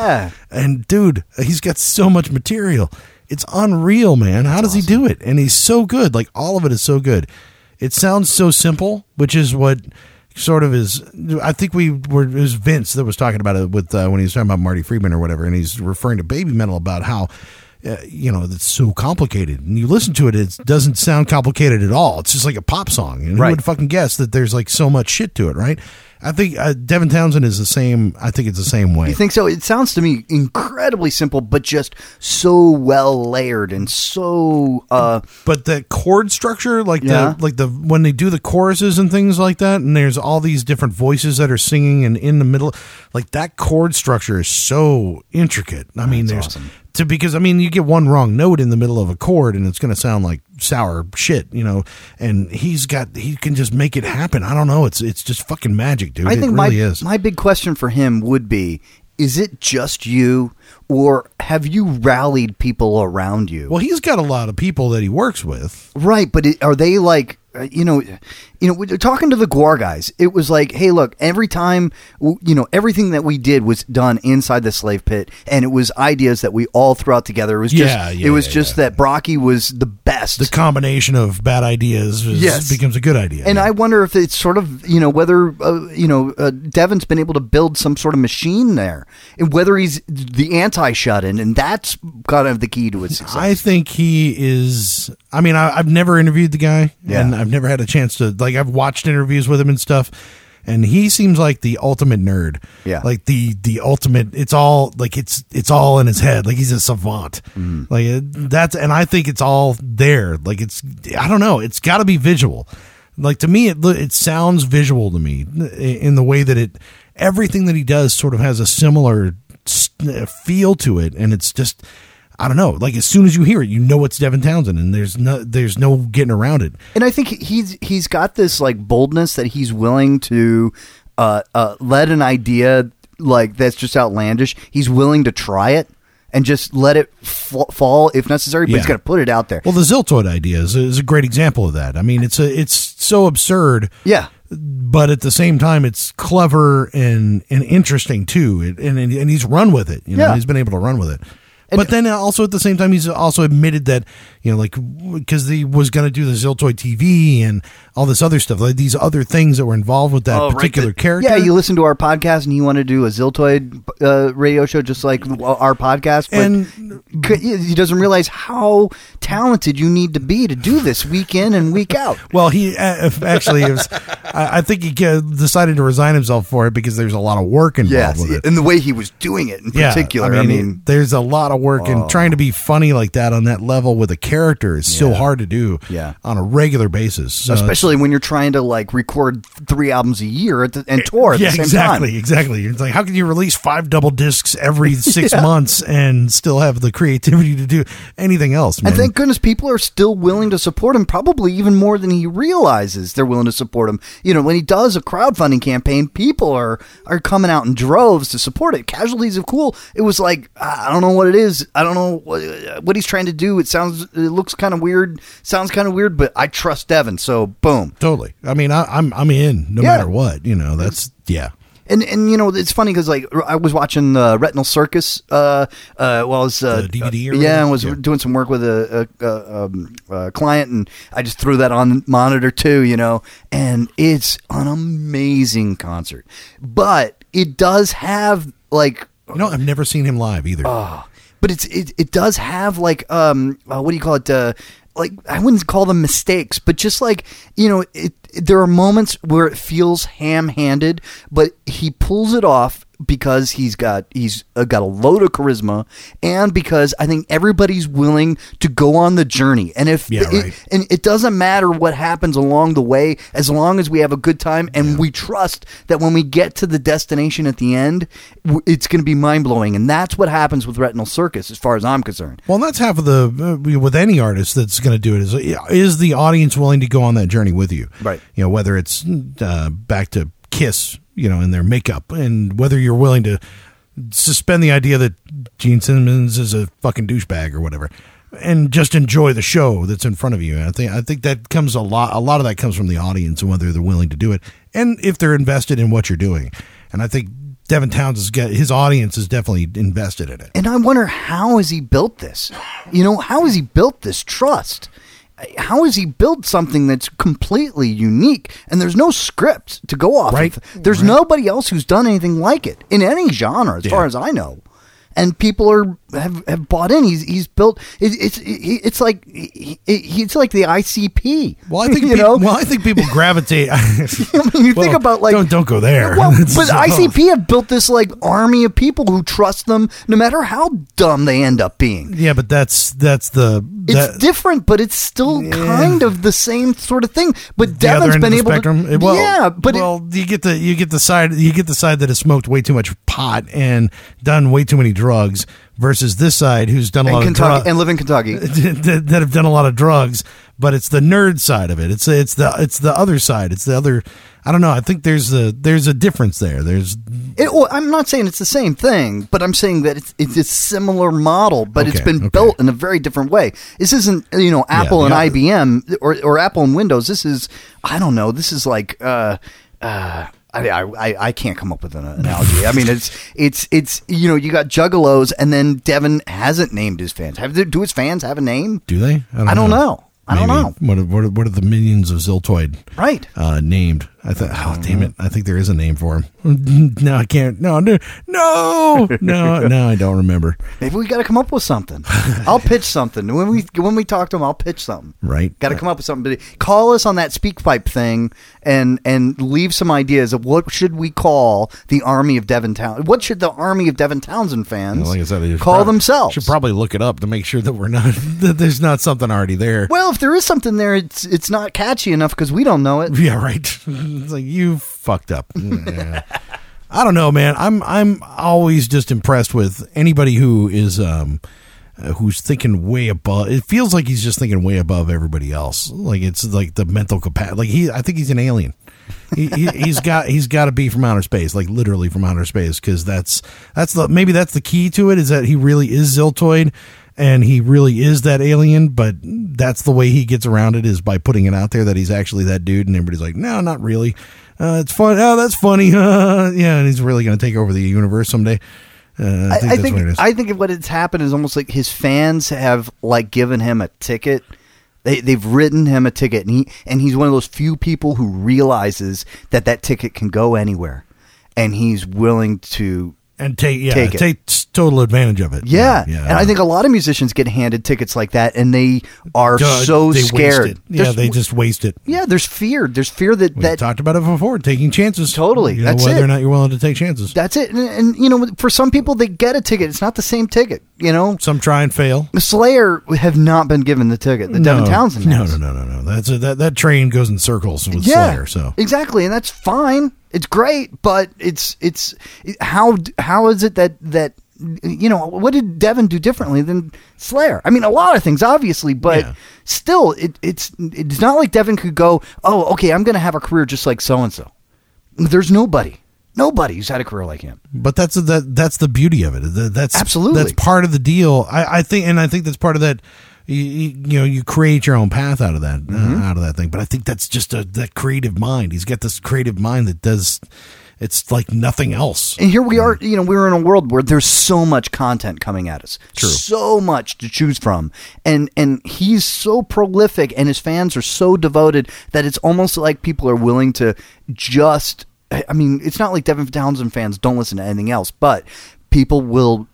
Yeah. And dude, he's got so much material. It's unreal, man. How does he do it? And he's so good. Like all of it is so good. It sounds so simple, which is what sort of is. I think we were it was Vince that was talking about it with uh, when he was talking about Marty Friedman or whatever, and he's referring to Baby Metal about how. Uh, you know, it's so complicated. And you listen to it, it doesn't sound complicated at all. It's just like a pop song. And who
Right.
would fucking guess that there's like so much shit to it, right? I think uh, Devin Townsend is the same. I think it's the same way.
You think so? It sounds to me incredibly simple, but just so well layered and so uh
but the chord structure like
Yeah.
the like the when they do the choruses and things like that and there's all these different voices that are singing and in the middle like that chord structure is so intricate i mean there's
awesome.
To because i mean you get one wrong note in the middle of a chord and it's going to sound like sour shit you know and he's got he can just make it happen. I don't know. It's it's just fucking magic dude.
I think
it
my
is.
my big question for him would be is it just you or have you rallied people around you?
well he's got a lot of people that he works with.
Right, but it, are they like uh, you know, you know, we're talking to the GWAR guys. It was like, hey, look, every time, you know, everything that we did was done inside the slave pit, and it was ideas that we all threw out together. It was just,
Yeah, yeah,
it was
yeah,
just that Brockie was the best.
the combination of bad ideas is,
Yes.
becomes a good idea
and
yeah.
I wonder if it's sort of, you know, whether, uh, you know, uh, Devin's been able to build some sort of machine there, and whether he's the anti shut in, and that's kind of the key to his success.
I think he is. I mean, I, I've never interviewed the guy,
Yeah.
and I've never had a chance to. Like, I've watched interviews with him and stuff, and he seems like the ultimate nerd.
Yeah.
like the the ultimate. It's all like it's it's all in his head. Like he's a savant.
Mm-hmm.
Like that's, and I think it's all there. Like it's. I don't know. It's got to be visual. Like to me, it it sounds visual to me in the way that it. Everything that he does sort of has a similar feel to it, and it's just. I don't know. Like as soon as you hear it, you know it's Devin Townsend, and there's no there's no getting around it.
And I think he's he's got this like boldness that he's willing to uh, uh, let an idea like that's just outlandish. He's willing to try it and just let it f- fall if necessary. But he's
Yeah.
got to put it out there.
Well, the Ziltoid idea is, is a great example of that. I mean, it's a it's so absurd,
yeah,
but at the same time, it's clever and and interesting too. It, and and he's run with it. You know,
Yeah.
he's been able to run with it. But then also at the same time, he's also admitted that you know, like because he was going to do the Ziltoid TV and all this other stuff, like these other things that were involved with that
Oh, right,
particular
the-
character.
Yeah, you listen to our podcast and he wanted to do a Ziltoid uh, radio show just like our podcast, but
And-
c- he doesn't realize how talented you need to be to do this week in and week out.
Well, he uh, actually was, I, I think he uh, decided to resign himself for it because there's a lot of work involved
Yes,
with it.
and the way he was doing it in particular. I mean, Oh.
there's a lot of work, and trying to be funny like that on that level with a character is so hard to do.
Yeah.
on a regular basis, So
especially when you're trying to like record three albums a year at the, and tour at
yeah,
the same
exactly,
time.
exactly. It's like how can you release five double discs every six months and still have the creativity to do anything else? Man?
And thank goodness people are still willing to support him, probably even more than he realizes they're willing to support him. You know, when he does a crowdfunding campaign, people are are coming out in droves to support it. Casualties of Cool, it was like I I don't know what it is. I don't know what, what he's trying to do. It sounds, it looks kind of weird, sounds kind of weird, but I trust Devin, so boom.
totally. I mean, I, I'm I'm in no
Yeah.
matter what. You know, that's yeah.
And and you know it's funny because like I was watching the Retinal Circus uh uh while I was uh,
The DVD or
yeah? I was
Yeah.
doing some work with a, a, a, um, a client and I just threw that on the monitor too you know and it's an amazing concert but it does have like
You know, I've never seen him live either.
But it's it, it does have like um uh, what do you call it uh, like I wouldn't call them mistakes, but just like you know, it, it- there are moments where it feels ham-handed, but he pulls it off because he's got he's uh, got a load of charisma, and because I think everybody's willing to go on the journey. And if
Yeah,
it-
right.
and it doesn't matter what happens along the way, as long as we have a good time and we trust that when we get to the destination at the end, it's going to be mind blowing. And that's what happens with Retinal Circus, as far as I'm concerned.
Well, that's half of the uh, with any artist that's going to do it is is the audience willing to go on that journey with you,
Right.
You know, whether it's uh, back to Kiss, you know, in their makeup, and whether you're willing to suspend the idea that Gene Simmons is a fucking douchebag or whatever, and just enjoy the show that's in front of you. And I think I think that comes a lot. A lot of that comes from the audience and whether they're willing to do it, and if they're invested in what you're doing. And I think Devin Towns has his audience is definitely invested in it.
And I wonder how has he built this? You know, how has he built this trust? How has he built something that's completely unique? And there's no script to go off
Right.
of. There's nobody else who's done anything like it in any genre, as far as I know. And people are have, have bought in. He's he's built. It, it's it, it's like it, it's like the ICP.
Well, I think
you
pe-
know.
Well, I think people gravitate.
I mean, you think about like
don't don't go there.
Well, but
so-
ICP have built this like army of people who trust them, no matter how dumb they end up being.
Yeah, but that's that's the
It's different, but it's still kind of the same sort of thing. But Devin's been able
spectrum.
to,
well,
yeah, but
well, you get the you get the side you get the side that has smoked way too much pot and done way too many drugs versus this side who's done a
and
lot
Kentucky
of drugs
and live in Kentucky.
that, that have done a lot of drugs, but it's the nerd side of it. It's it's the it's the other side. It's the other. I don't know. I think there's a there's a difference there. There's
It, well, I'm not saying it's the same thing, but I'm saying that it's it's a similar model, but it's been
okay.
built in a very different way. This isn't you know Apple
the-
and IBM or or Apple and Windows. This is I don't know. This is like. uh uh I, I I can't come up with an analogy. I mean, it's it's it's you know you got juggalos, and then Devin hasn't named his fans. Have do his fans have a name?
do they?
I don't know. I don't know.
What are, what are, what are the minions of Ziltoid?
Right.
uh, named. I thought, oh damn uh-huh. it! I think there is a name for him. no, I can't. No, no, no, no, no. I don't remember.
Maybe we got to come up with something. I'll pitch something when we when we talk to him. I'll pitch something.
Right.
Got to come up with something. But call us on that speak pipe thing and and leave some ideas of what should we call the army of Devin Town. What should the army of Devin Townsend fans
Like I said,
call
prob-
themselves?
Should probably look it up to make sure that we're not that there's not something already there.
well, if there is something there, it's it's not catchy enough because we don't know it.
Yeah, right. It's like you fucked up. Yeah. I don't know, man. I'm I'm always just impressed with anybody who is um who's thinking way above. It feels like he's just thinking way above everybody else. Like it's like the mental capacity. Like he, I think he's an alien. he, he's got he's got to be from outer space, like literally from outer space, because that's that's the maybe that's the key to it is that he really is Ziltoid, and he really is that alien. But that's the way he gets around it is by putting it out there that he's actually that dude, and everybody's like, no, not really. Uh, it's fun. Oh, that's funny. yeah, and he's really going to take over the universe someday. Uh, I think
I, think
what it is.
I think what has happened is almost like his fans have like given him a ticket. They they've written him a ticket, and he and he's one of those few people who realizes that that ticket can go anywhere, and he's willing to.
And take yeah,
Take
take total advantage of it.
Yeah,
yeah.
and I think a lot of musicians get handed tickets like that, and they are so
they
scared.
Yeah,
There's-
they just waste it.
yeah. There's fear. There's fear that
We
that
talked about it before, taking chances.
Totally,
You know,
that's
whether
it.
or not you're willing to take chances.
that's it. And, and you know, for some people, they get a ticket. It's not the same ticket. You know,
Some try and fail.
Slayer have not been given the ticket. The Devin Townsend.
No,
has.
no, no, no, no. That's a, that that train goes in circles with Slayer. So
exactly, and that's fine. It's great, but it's it's how how is it that that you know what did Devin do differently than Slayer? I mean, a lot of things, obviously, but
Yeah.
still, it, it's it's not like Devin could go, oh, okay, I'm going to have a career just like so and so. There's nobody, nobody who's had a career like him.
but that's that that's the beauty of it. That's
Absolutely.
that's part of the deal. I, I think, and I think that's part of that. You, you know, you create your own path out of that,
Mm-hmm.
uh, out of that thing. But I think that's just a that creative mind. He's got this creative mind that does. It's like nothing else.
And here we are, you know, we're in a world where there's so much content coming at us. True. So much to choose from. And and he's so prolific and his fans are so devoted that it's almost like people are willing to just I mean, it's not like Devin Townsend fans don't listen to anything else, but people will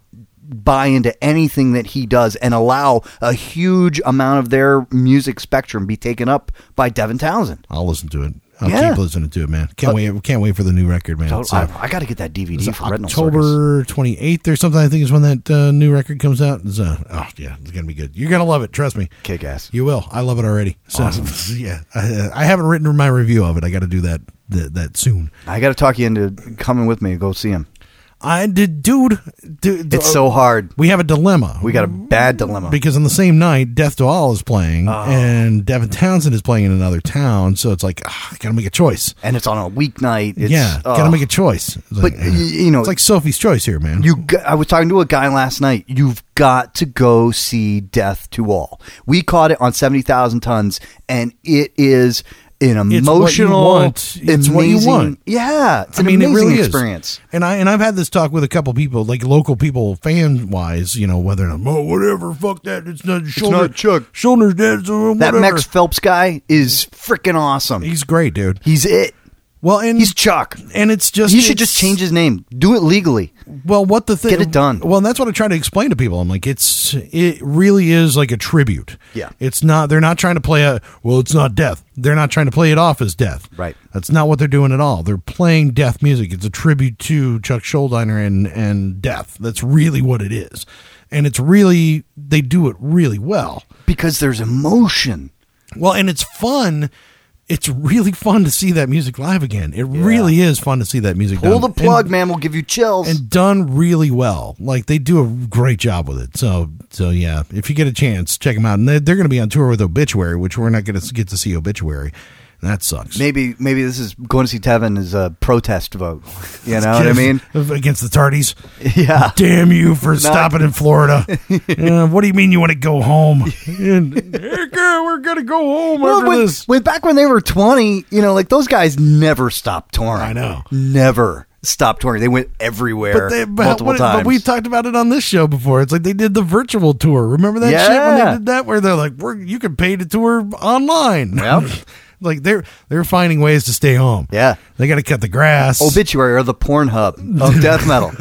buy into anything that he does and allow a huge amount of their music spectrum be taken up by Devin Townsend.
I'll listen to it. I'll
Yeah.
keep listening to it, man. Can't wait. Can't wait for the new record, man.
So
uh,
I, I got to get that DVD for
October twenty eighth or something. I think is when that uh, new record comes out. It's, uh, oh yeah, it's gonna be good. You're gonna love it. Trust me.
Kick ass.
You will. I love it already. So yeah, I, I haven't written my review of it. I got to do that, that that soon.
I got to talk you into coming with me and go see him.
I did, dude. dude
It's so hard.
We have a dilemma.
We got a bad dilemma.
because on the same night, Death to All is playing,
Oh.
and Devin Townsend is playing in another town. So it's like, ah, I gotta make a choice.
and it's on a weeknight. It's,
yeah,
oh.
gotta make a choice. It's
But
like,
you know,
it's like Sophie's choice here, man.
You, g- I was talking to a guy last night. You've got to go see Death to All. We caught it on seventy thousand tons, and it is an
It's
emotional.
It's what you want.
Yeah, it's
I
an
mean, it
amazing
really
experience.
is. And I and I've had this talk with a couple people, like local people, fan wise. You know, whether or not, oh, whatever, fuck that. It's not shoulder.
not Chuck.
Shoulder's dead. So
uh,
That.
Max Phelps guy is freaking awesome.
He's great, dude.
He's it.
Well, and
He's Chuck.
and it's just
He should just change his name. Do it legally.
Well, what the thing?
Get it done.
Well, that's what I try to explain to people. I'm like, it's it really is like a tribute.
Yeah.
it's not. They're not trying to play a. Well, it's not death. They're not trying to play it off as death.
Right.
That's not what they're doing at all. They're playing death music. It's a tribute to Chuck Schuldiner and and death. That's really what it is, and it's really they do it really well.
Because there's emotion.
Well, and it's fun. It's really fun to see that music live again. It really is fun to see that music.
Pull
done.
the plug,
And-
man. We'll give you chills.
and done really well. Like they do a great job with it. So so yeah, if you get a chance, check them out. And they're, they're going to be on tour with Obituary, which we're not going to get to see Obituary. That sucks.
maybe maybe this is going to see Tevin as a protest vote. You know what I mean?
against the Tardies.
Yeah.
Damn you for stopping in Florida. Uh, what do you mean you want to go home? And, "Hey, girl, we're going to go home
Well,
after
when,
this.
when back when they were twenty, you know, like those guys never stopped touring.
I know.
never stopped touring. They went everywhere
But, they, but,
multiple
what-
times.
but we talked about it on this show before. It's like they did the virtual tour. Remember that shit when they did that, where they're like, "We're you can pay to tour online."
Yep.
like they're they're finding ways to stay home.
Yeah.
they got to cut the grass.
Obituary or the porn hub of death metal.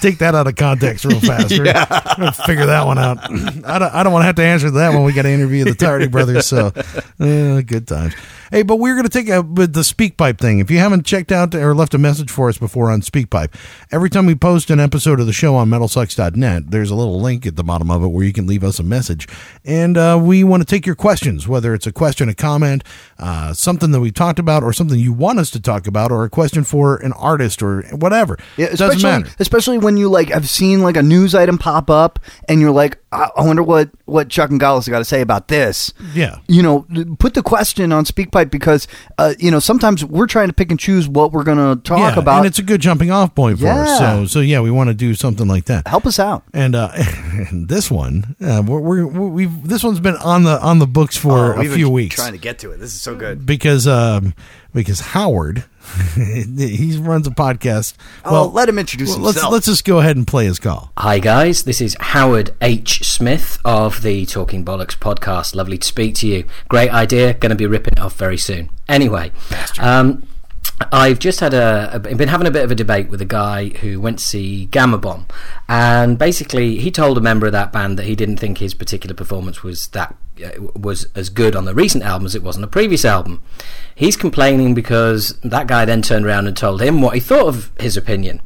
Take that out of context real fast. We're gonna figure that one out. I don't, I don't want to have to answer that when we got to interview the Tardy brothers. So, uh, good times. Hey, but we're going to take a with the SpeakPipe thing. If you haven't checked out or left a message for us before on SpeakPipe, every time we post an episode of the show on MetalSucks.net, there's a little link at the bottom of it where you can leave us a message, and uh, we want to take your questions, whether it's a question, a comment, uh, something that we talked about, or something you want us to talk about, or a question for an artist or whatever.
Yeah,
Doesn't matter.
Especially when you like have seen like a news item pop up and you're like, I, I wonder what what Chuck and Godless got to say about this.
Yeah.
you know, put the question on SpeakPipe because uh, you know sometimes we're trying to pick and choose what we're going to talk
yeah,
about.
and it's a good jumping off point for us. So, so yeah, we want to do something like that.
Help us out.
And, uh, this one, uh, we're, we're we've this one's been on the on the books for a few weeks Trying
to get to it. This is so good.
because um because Howard he runs a podcast.
Well, let him introduce
well, let's
himself.
let's just go ahead and play his call.
Hi, guys. This is Howard H. Smith of the Talking Bollocks podcast. Lovely to speak to you. Great idea. Going to be ripping it off very soon. Anyway, um, I've just had a, a been having a bit of a debate with a guy who went to see Gama Bomb, and basically he told a member of that band that he didn't think his particular performance was that uh, was as good on the recent album as it was on the previous album. He's complaining because that guy then turned around and told him what he thought of his opinion.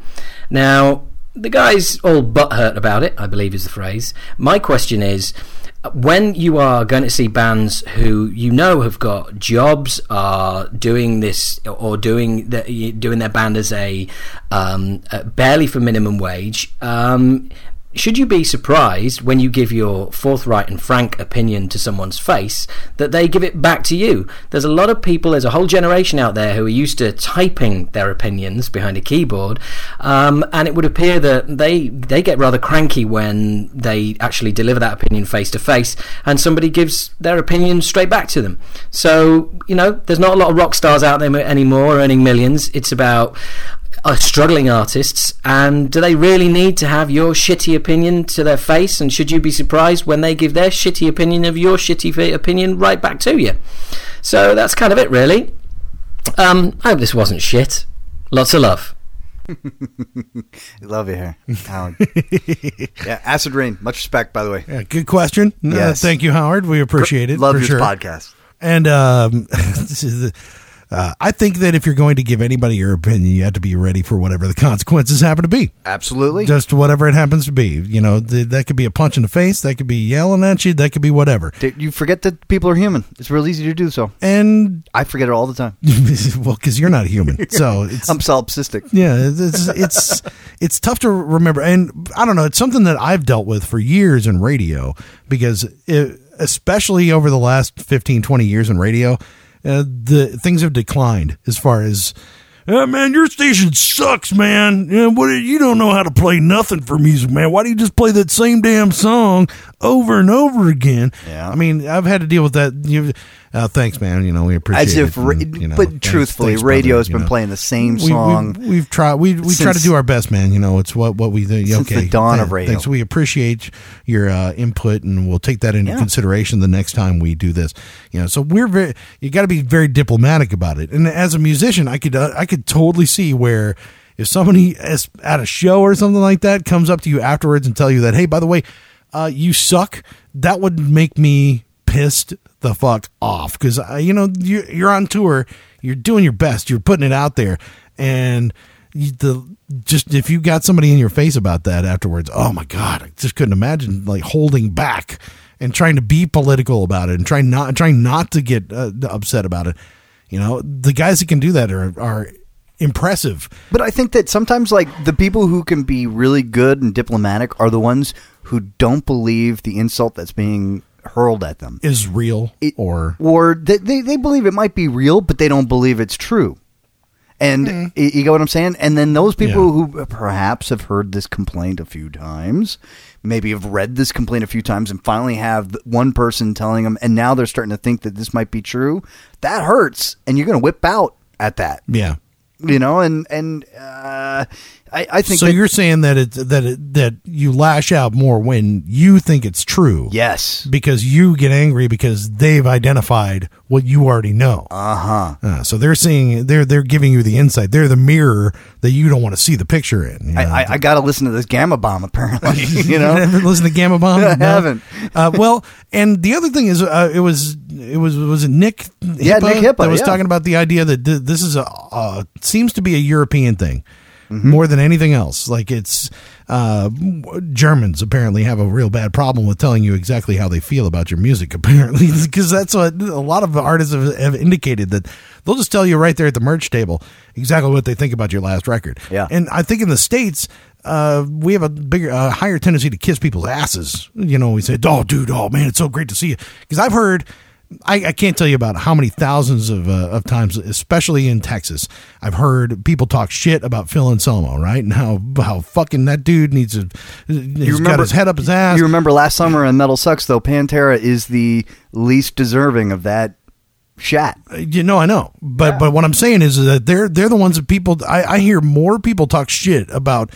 Now the guy's all butthurt about it, I believe is the phrase. My question is when you are going to see bands who you know have got jobs, are doing this or doing the, doing their band as a um, barely for minimum wage, um, should you be surprised when you give your forthright and frank opinion to someone's face that they give it back to you? There's a lot of people, there's a whole generation out there who are used to typing their opinions behind a keyboard, um, and it would appear that they they get rather cranky when they actually deliver that opinion face to face, and somebody gives their opinion straight back to them. So you know, there's not a lot of rock stars out there anymore earning millions. It's about are struggling artists and do they really need to have your shitty opinion to their face and should you be surprised when they give their shitty opinion of your shitty opinion right back to you so that's kind of it really um, i hope this wasn't shit lots of love
Love you here, Howard. yeah, Acid Rain. Much respect, by the way.
Yeah, good question. Uh, thank you, Howard. We appreciate it.
Love
for
this
sure.
podcast.
And um, this is the, uh, I think that if you're going to give anybody your opinion, you have to be ready for whatever the consequences happen to be.
Absolutely.
Just whatever it happens to be. You know, th- that could be a punch in the face. That could be yelling at you. That could be whatever.
You forget that people are human. It's real easy to do so.
And
I forget it all the time.
well, because you're not human, so it's
I'm solipsistic.
yeah, it's it's it's tough to remember, and I don't know. It's something that I've dealt with for years in radio because, it, especially over the last 15, 20 years in radio, uh, the things have declined as far as. "Uh, man, your station sucks, man. Yeah, what you don't know how to play nothing for music, man. Why do you just play that same damn song over and over again?
Yeah.
I mean, I've had to deal with that. You, uh, thanks, man. You know, we appreciate
As
it.
if, ra-
and, you know,
but truthfully,
brother,
radio has been
know.
playing the same
We-
song.
We, we've tried. We we try to do our best, man. You know, it's what what we do.
Since
okay,
the dawn of radio.
Thanks. We appreciate your uh, input, and we'll take that into
Yeah.
consideration the next time we do this. You know, so we're very. You got to be very diplomatic about it. And as a musician, I could uh, I could totally see where. If somebody is at a show or something like that comes up to you afterwards and tell you that, hey, by the way, uh, you suck, that would make me pissed the fuck off because uh, you know you're, you're on tour, you're doing your best, you're putting it out there, and you, the just if you got somebody in your face about that afterwards, oh my god, I just couldn't imagine like holding back and trying to be political about it and trying not trying not to get uh, upset about it. You know, the guys that can do that are are impressive.
But I think that sometimes, like, the people who can be really good and diplomatic are the ones who don't believe the insult that's being hurled at them.
Is real
It-
or
or they, they, they believe it might be real, but they don't believe it's true. And hmm. y- you get what I'm saying? And then those people.
Yeah.
who perhaps have heard this complaint a few times, maybe have read this complaint a few times, and finally have one person telling them, and now they're starting to think that this might be true. That hurts, and you're going to whip out at that,
yeah.
You know. And and uh, I, I think
So
that-
you're saying that it that it, that you lash out more when you think it's true.
yes,
Because you get angry because they've identified what you already know.
uh-huh.
Uh, so they're seeing they're they're giving you the insight. They're the mirror that you don't want to see the picture in. you know?
I, I, I got to listen to this Gama Bomb apparently. you know,
listened to Gama Bomb?
I
No?
haven't.
Uh, well, and the other thing is, uh, it was it was was it Nick?
Yeah, Nick Hipa,
that was
yeah.
talking about the idea that th- this is a uh, seems to be a European thing.
Mm-hmm.
More than anything else, like it's uh, Germans apparently have a real bad problem with telling you exactly how they feel about your music. Apparently, because that's what a lot of artists have, have indicated that they'll just tell you right there at the merch table exactly what they think about your last record.
Yeah.
and I think in the states, uh, we have a bigger, uh, higher tendency to kiss people's asses. You know, we say, "Oh, dude, oh man, it's so great to see you." Because I've heard, I, I can't tell you about how many thousands of uh, of times, especially in Texas, I've heard people talk shit about Phil Anselmo, right? And how how fucking that dude needs to, he's got his head up his ass.
You remember last summer in Metal Sucks though, Pantera is the least deserving of that shat.
You know, I know, but but what I'm saying is that they're they're the ones that people. I, I hear more people talk shit about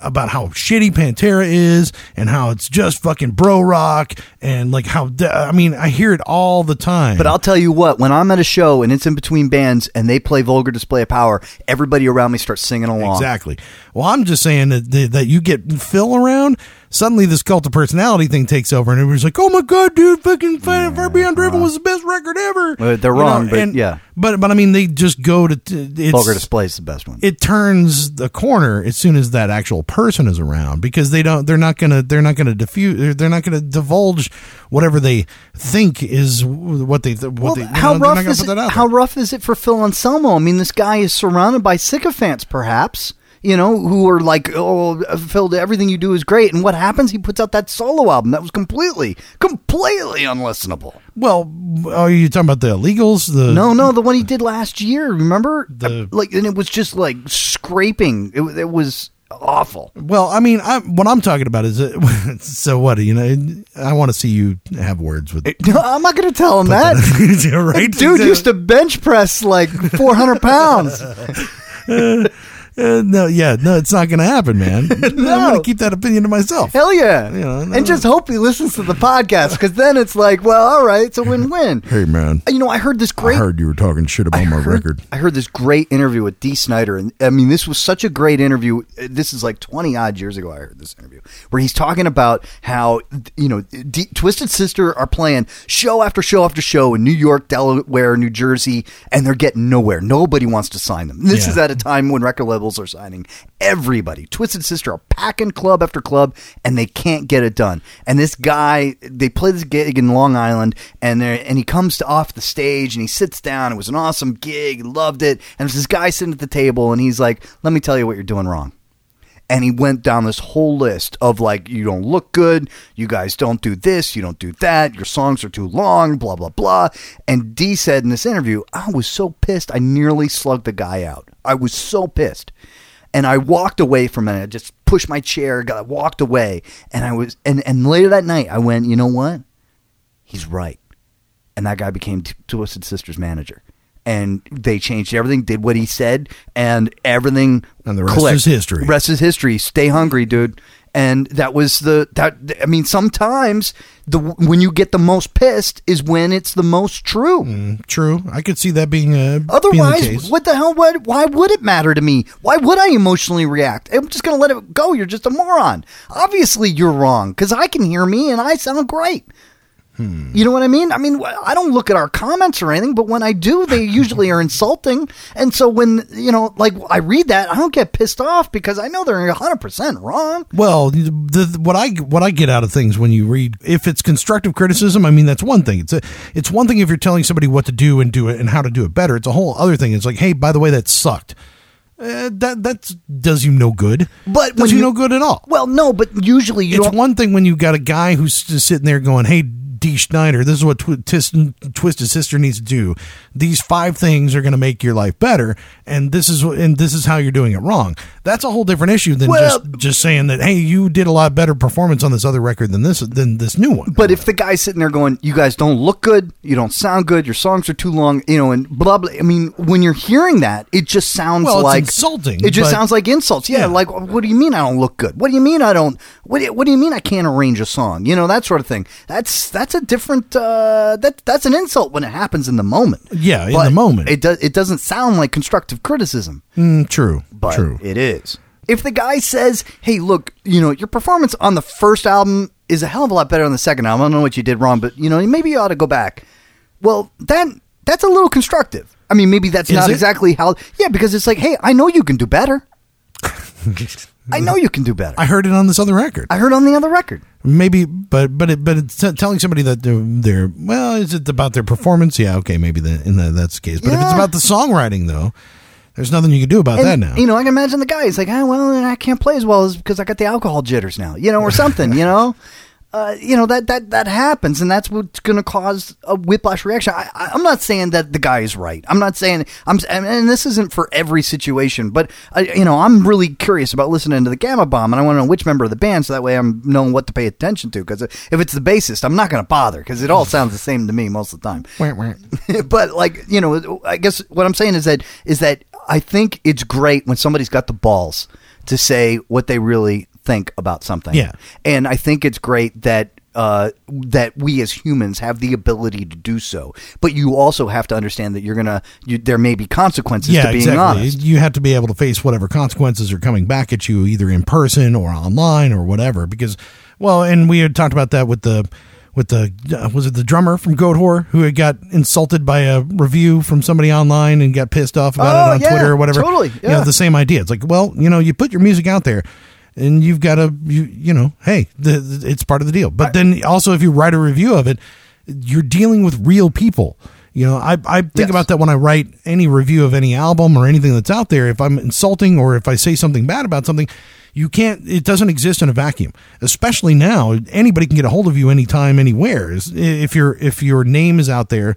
about how shitty Pantera is and how it's just fucking bro rock and like how I mean I hear it all the time.
But I'll tell you what, when I'm at a show and it's in between bands and they play Vulgar Display of Power, everybody around me starts singing along.
Exactly. Well, I'm just saying that that that you get Phil around, suddenly this cult of personality thing takes over, and everybody's like, "Oh my god, dude, fucking Far Far Beyond Driven was the best record ever."
Well, they're
You know,
wrong, but
and-
yeah.
But but I mean, they just go to t- it's,
Vulgar Display is the best one.
It turns the corner as soon as that actual person is around because they don't. They're not gonna. They're not gonna diffuse. They're not gonna divulge whatever they think is what they. What
well,
they,
how
know,
rough is it? How rough is it for Phil Anselmo? I mean, this guy is surrounded by sycophants, perhaps. You know, who are like, "Oh, Phil, everything you do is great." And what happens? He puts out that solo album that was completely, completely unlistenable.
Well, are you talking about the illegals? The
No, no, the one he did last year. Remember?
The- uh,
like, and it was just like scraping. It, it was awful.
Well, I mean, I, what I'm talking about is it, uh, so what you know. I want to see you have words with
No, I'm not going to tell him that.
Yeah, right,
Dude used to bench press like 400 pounds.
Uh, no, yeah, no, it's not going to happen, man. I'm going to keep that opinion to myself.
Hell yeah.
You know, no.
and just hope he listens to the podcast because then it's like, well, all right, it's a win win.
Hey, man,
You know, I heard this great.
I heard you were talking shit about my
heard-
record.
I heard this great interview with Dee Snider, and I mean, this was such a great interview. This is like twenty odd years ago. I heard this interview where he's talking about how you know D- Twisted Sister are playing show after show after show in New York, Delaware, New Jersey, and they're getting nowhere. Nobody wants to sign them. This
Yeah.
is at a time when record labels are signing everybody. Twisted Sister are packing club after club, and they can't get it done. And this guy, they play this gig in Long Island, and they and he comes to off the stage and he sits down. It was an awesome gig, loved it. And there's this guy sitting at the table, and he's like, "Let me tell you what you're doing wrong." And he went down this whole list of like, you don't look good, you guys don't do this, you don't do that, your songs are too long, blah, blah, blah. And Dee said in this interview, I was so pissed, I nearly slugged the guy out. I was so pissed. And I walked away from it. I just pushed my chair, got walked away. And I was, and, and later that night, I went, you know what? He's right. And that guy became T- Twisted Sister's manager. And they changed everything, did what he said, and everything.
And the rest
clicked.
is history.
Rest is history. Stay hungry, dude. And that was the that. I mean, sometimes the when you get the most pissed is when it's the most true.
Mm, true, I could see that being a being the
Otherwise, what the hell? What, why would it matter to me? Why would I emotionally react? I'm just going to let it go. You're just a moron. Obviously, you're wrong because I can hear me and I sound great.
Hmm.
You know what I mean? I mean, I don't look at our comments or anything, but when I do, they usually are insulting. And so when, you know, like I read that, I don't get pissed off because I know they're 100% wrong.
Well, the, the, what I what I get out of things when you read, if it's constructive criticism, I mean that's one thing. It's a, it's one thing if you're telling somebody what to do and do it and how to do it better. It's a whole other thing. It's like, hey, by the way, that sucked. Uh, that that does you no good.
But
does you,
you-
no good at all.
Well, no, but usually you
it's one thing when you got a guy who's just sitting there going, "Hey, Dee Snider, this is what Twisted Sister needs to do. These five things are going to make your life better, and this is and this is how you're doing it wrong." That's a whole different issue than
Well-
just just saying that, "Hey, you did a lot better performance on this other record than this than this new one."
But if the guy's sitting there going, "You guys don't look good, you don't sound good, your songs are too long," you know, and blah blah. I mean, when you're hearing that, it just sounds
Well, it's
like
insulting,
It just
but-
sounds like insults. Yeah,
Yeah.
like what do you mean I don't look good? What do you mean I don't? What do, what do you mean I can't arrange a song? You know that sort of thing. That's that's a different. Uh, that that's an insult when it happens in the moment.
Yeah, in
But
the moment.
it does. It doesn't sound like constructive criticism
Mm, true,
but
true.
it is. If the guy says, "Hey, look, you know, your performance on the first album is a hell of a lot better than the second album. I don't know what you did wrong, but you know, maybe you ought to go back." Well, then that's a little constructive. I mean, maybe that's
Is
not
it?
exactly how. Yeah, because it's like, hey, I know you can do better. I know you can do better.
I heard it on this other record.
I heard on the other record.
Maybe, but but it, but it's t- telling somebody that they're, they're well, is it about their performance? Yeah, okay, maybe the, in the, that's the case. But if it's about the songwriting, though, there's nothing you can do about
And,
that now.
You know, I can imagine the guy. He's like, oh, well, I can't play as well as because I got the alcohol jitters now, you know, or something, you know. Uh, you know that that that happens, and that's what's going to cause a whiplash reaction. I, I, I'm not saying that the guy is right. I'm not saying I'm, and this isn't for every situation, but I, you know, I'm really curious about listening to the Gama Bomb, and I want to know which member of the band, so that way I'm knowing what to pay attention to. Because if it's the bassist, I'm not going to bother because it all sounds the same to me most of the time but like you know i guess what i'm saying is that is that i think it's great when somebody's got the balls to say what they really think about something
Yeah.
and i think it's great that uh, that we as humans have the ability to do so, but you also have to understand that you're gonna. You, there may be consequences
yeah,
to being
exactly.
honest.
You have to be able to face whatever consequences are coming back at you, either in person or online or whatever. Because, well, and we had talked about that with the with the uh, was it the drummer from Goatwhore who had got insulted by a review from somebody online and got pissed off about
Oh,
it on
yeah,
Twitter or whatever.
totally,
You know,
yeah.
the same idea. It's like, well, you know, you put your music out there. And you've got to, you, you know, hey, the, the- it's part of the deal. But then also, if you write a review of it, you're dealing with real people. You know, I, I think
Yes.
about that when I write any review of any album or anything that's out there. If I'm insulting or if I say something bad about something, you can't, it doesn't exist in a vacuum. Especially now, anybody can get a hold of you anytime, anywhere. If your if your name is out there,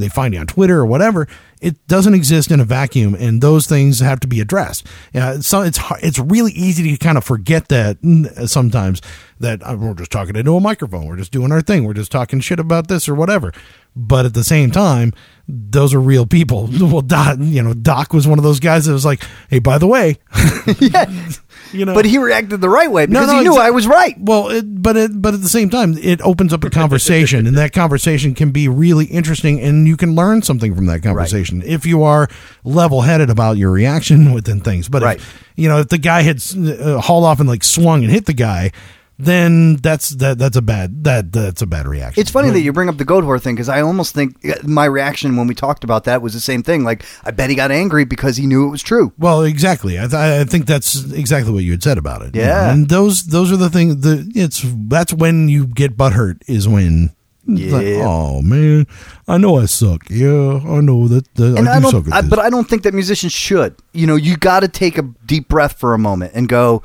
they find you on Twitter or whatever. It doesn't exist in a vacuum, and those things have to be addressed. Uh, so it's it's really easy to kind of forget that mm, sometimes that uh, we're just talking into a microphone, we're just doing our thing, we're just talking shit about this or whatever. But at the same time, those are real people. Well, Doc, you know, Doc was one of those guys that was like, "Hey, by the way, you know."
But he reacted the right way because
no,
he knew I was right.
Well, it, but it, but at the same time, it opens up a conversation, and that conversation can be really interesting, and you can learn something from that conversation if you are level-headed about your reaction within things. But
Right.
if, you know, if the guy had uh, hauled off and like swung and hit the guy, then that's that that's a bad that that's a bad reaction.
It's funny that you bring up the Goatwhore thing because I almost think uh, my reaction when we talked about that was the same thing. Like, I bet he got angry because he knew it was true.
Well, exactly. I, th- I think that's exactly what you had said about it. you
Yeah.
know, and those those are the things. The it's that's when you get butthurt is when. it's like,
Yeah.
oh man, I know I suck. Yeah, I know that, that
And
I
I,
do suck
don't,
at
I,
this.
but I don't think that musicians should. You know, you got to take a deep breath for a moment and go.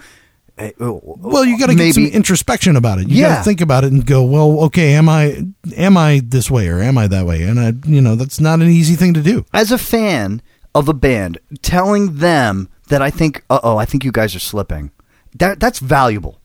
Eh, oh,
well, you got to get some introspection about it. You got to think about it and go, well, okay, am I am I this way or am I that way? And I, you know, that's not an easy thing to do.
as a fan of a band, telling them that I think, uh oh, I think you guys are slipping. That that's valuable.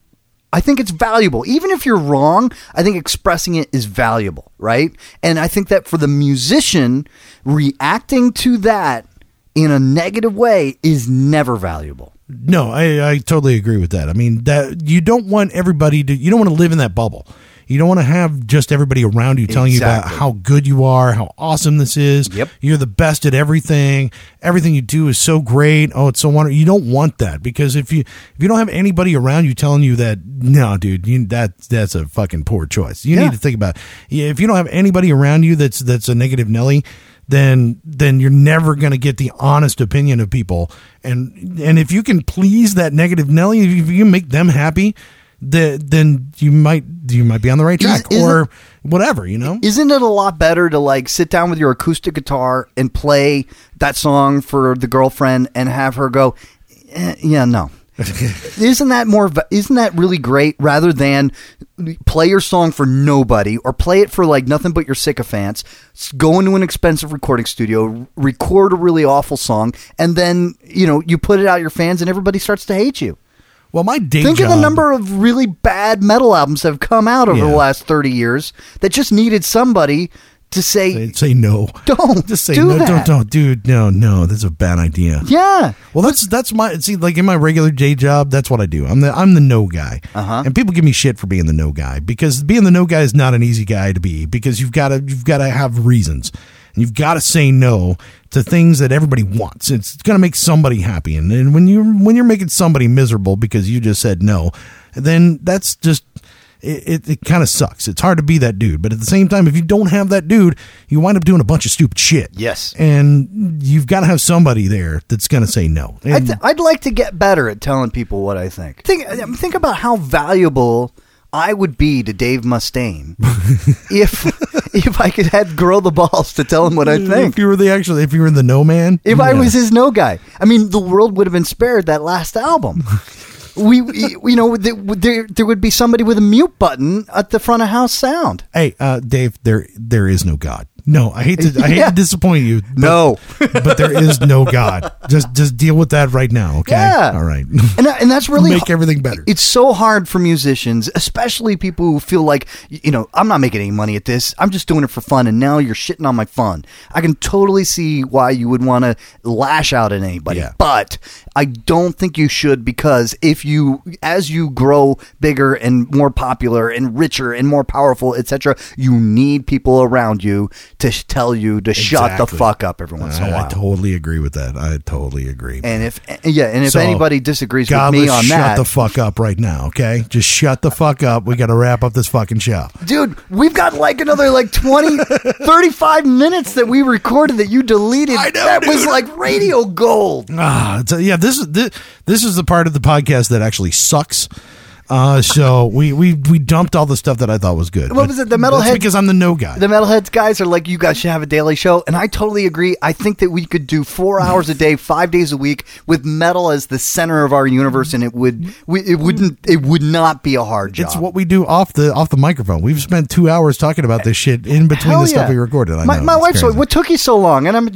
I think it's valuable. Even if you're wrong, I think expressing it is valuable, right? And I think that for the musician, reacting to that in a negative way is never valuable.
No, I, I totally agree with that. I mean that you don't want everybody to you don't want to live in that bubble. You don't want to have just everybody around you telling you about how good you are, how awesome this is.
Yep.
You're the best at everything. Everything you do is so great. Oh, it's so wonderful. You don't want that because if you if you don't have anybody around you telling you that, no, dude, you, that that's a fucking poor choice. You
Yeah.
need to think about yeah, if you don't have anybody around you that's that's a negative Nelly, then then you're never going to get the honest opinion of people. And and if you can please that negative Nelly, if you make them happy, the, then you might you might be on the right track
isn't-
or whatever, you know.
Isn't it a lot better to like sit down with your acoustic guitar and play that song for the girlfriend and have her go, eh, yeah, no. Isn't that more? Isn't that really great? Rather than play your song for nobody or play it for like nothing but your sycophants, go into an expensive recording studio, record a really awful song, and then you know you put it out your fans, and everybody starts to hate you.
Well, my day
Think
job,
of the number of really bad metal albums that have come out over
Yeah.
the last 30 years that just needed somebody to say,
They'd say no.
Don't
just say
do
no.
that.
Don't don't, dude. No, no. That's a bad idea.
yeah.
Well, that's that's my see. Like in my regular day job, that's what I do. I'm the I'm the no guy,
Uh-huh.
and people give me shit for being the no guy because being the no guy is not an easy guy to be because you've got to you've got to have reasons and you've got to say no to things that everybody wants. It's going to make somebody happy, and then when you when you're making somebody miserable because you just said no, then that's just. It, it, it kind of sucks. It's hard to be that dude, but at the same time, if you don't have that dude, you wind up doing a bunch of stupid shit.
Yes.
and you've got to have somebody there that's going to say no.
I
And-
th- I'd like to get better at telling people what I think. Think, think about how valuable I would be to Dave Mustaine if if I could have grow the balls to tell him what I think.
If you were the actually, if you were the no man,
If I was his no guy, I mean, the world would have been spared that last album. we, we- you know, there, there would be somebody with a mute button at the front of house sound.
hey, uh, Dave, there there is no God. No, I hate to I hate
Yeah.
to disappoint you. but-
No.
but there is no God. Just just deal with that right now, okay?
Yeah.
All right.
And, that- and that's really
Make everything better.
It's so hard for musicians, especially people who feel like, you know, I'm not making any money at this. I'm just doing it for fun. And now you're shitting on my fun. I can totally see why you would want to lash out at anybody.
Yeah.
But I don't think you should because if you, as you grow bigger and more popular and richer and more powerful, etc., you need people around you to tell you to shut the
Exactly.
fuck up every once in a
I,
while.
I totally agree with that. I totally agree.
and if yeah, and if
So,
anybody disagrees with me on
shut
that,
the fuck up right now, okay? Just shut the fuck up. We got to wrap up this fucking show.
Dude, we've got like another like 20, 35 minutes that we recorded that you deleted.
I know,
that was
dude.
like radio gold.
Ah, it's yeah. This is this, this is the part of the podcast that actually sucks. Uh, so we, we we dumped all the stuff that I thought was good.
What was it, the Metalhead-
because I'm the no guy.
The Metalheads guys are like, you guys should have a daily show. And I totally agree. I think that we could do four hours a day, five days a week with metal as the center of our universe. And it would, we, it wouldn't, it would not be a hard job.
it's what we do off the off the microphone. We've spent two hours talking about this shit in between
Hell
the stuff we recorded. I
my
know,
my wife's like, what took you so long? And I'm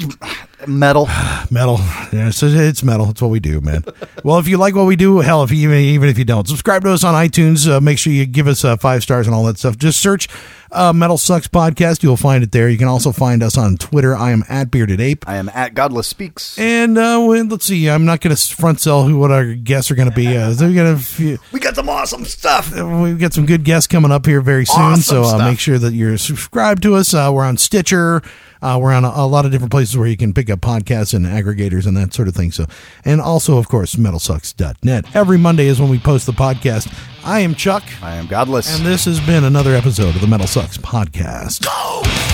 metal.
metal. Yeah, so it's metal. It's what we do, man. well, if you like what we do, hell, if you, even if you don't, subscribe to us on iTunes. Uh, make sure you give us uh, five stars and all that stuff. Just search uh, MetalSucks Podcast. You'll find it there. You can also find us on Twitter. I am at Bearded Ape.
I am at Godless Speaks.
And uh, well, let's see. I'm not going to front sell who what our guests are going to be. Uh, we got a few,
We got some awesome stuff.
we've got some good guests coming up here very soon.
Awesome
so uh, make sure that you're subscribed to us. Uh, we're on Stitcher. Uh, we're on a, a lot of different places where you can pick up podcasts and aggregators and that sort of thing. So, and also, of course, metalsucks.net. Every Monday is when we post the podcast. I am Chuck,
I am Godless.
and this has been another episode of the MetalSucks podcast.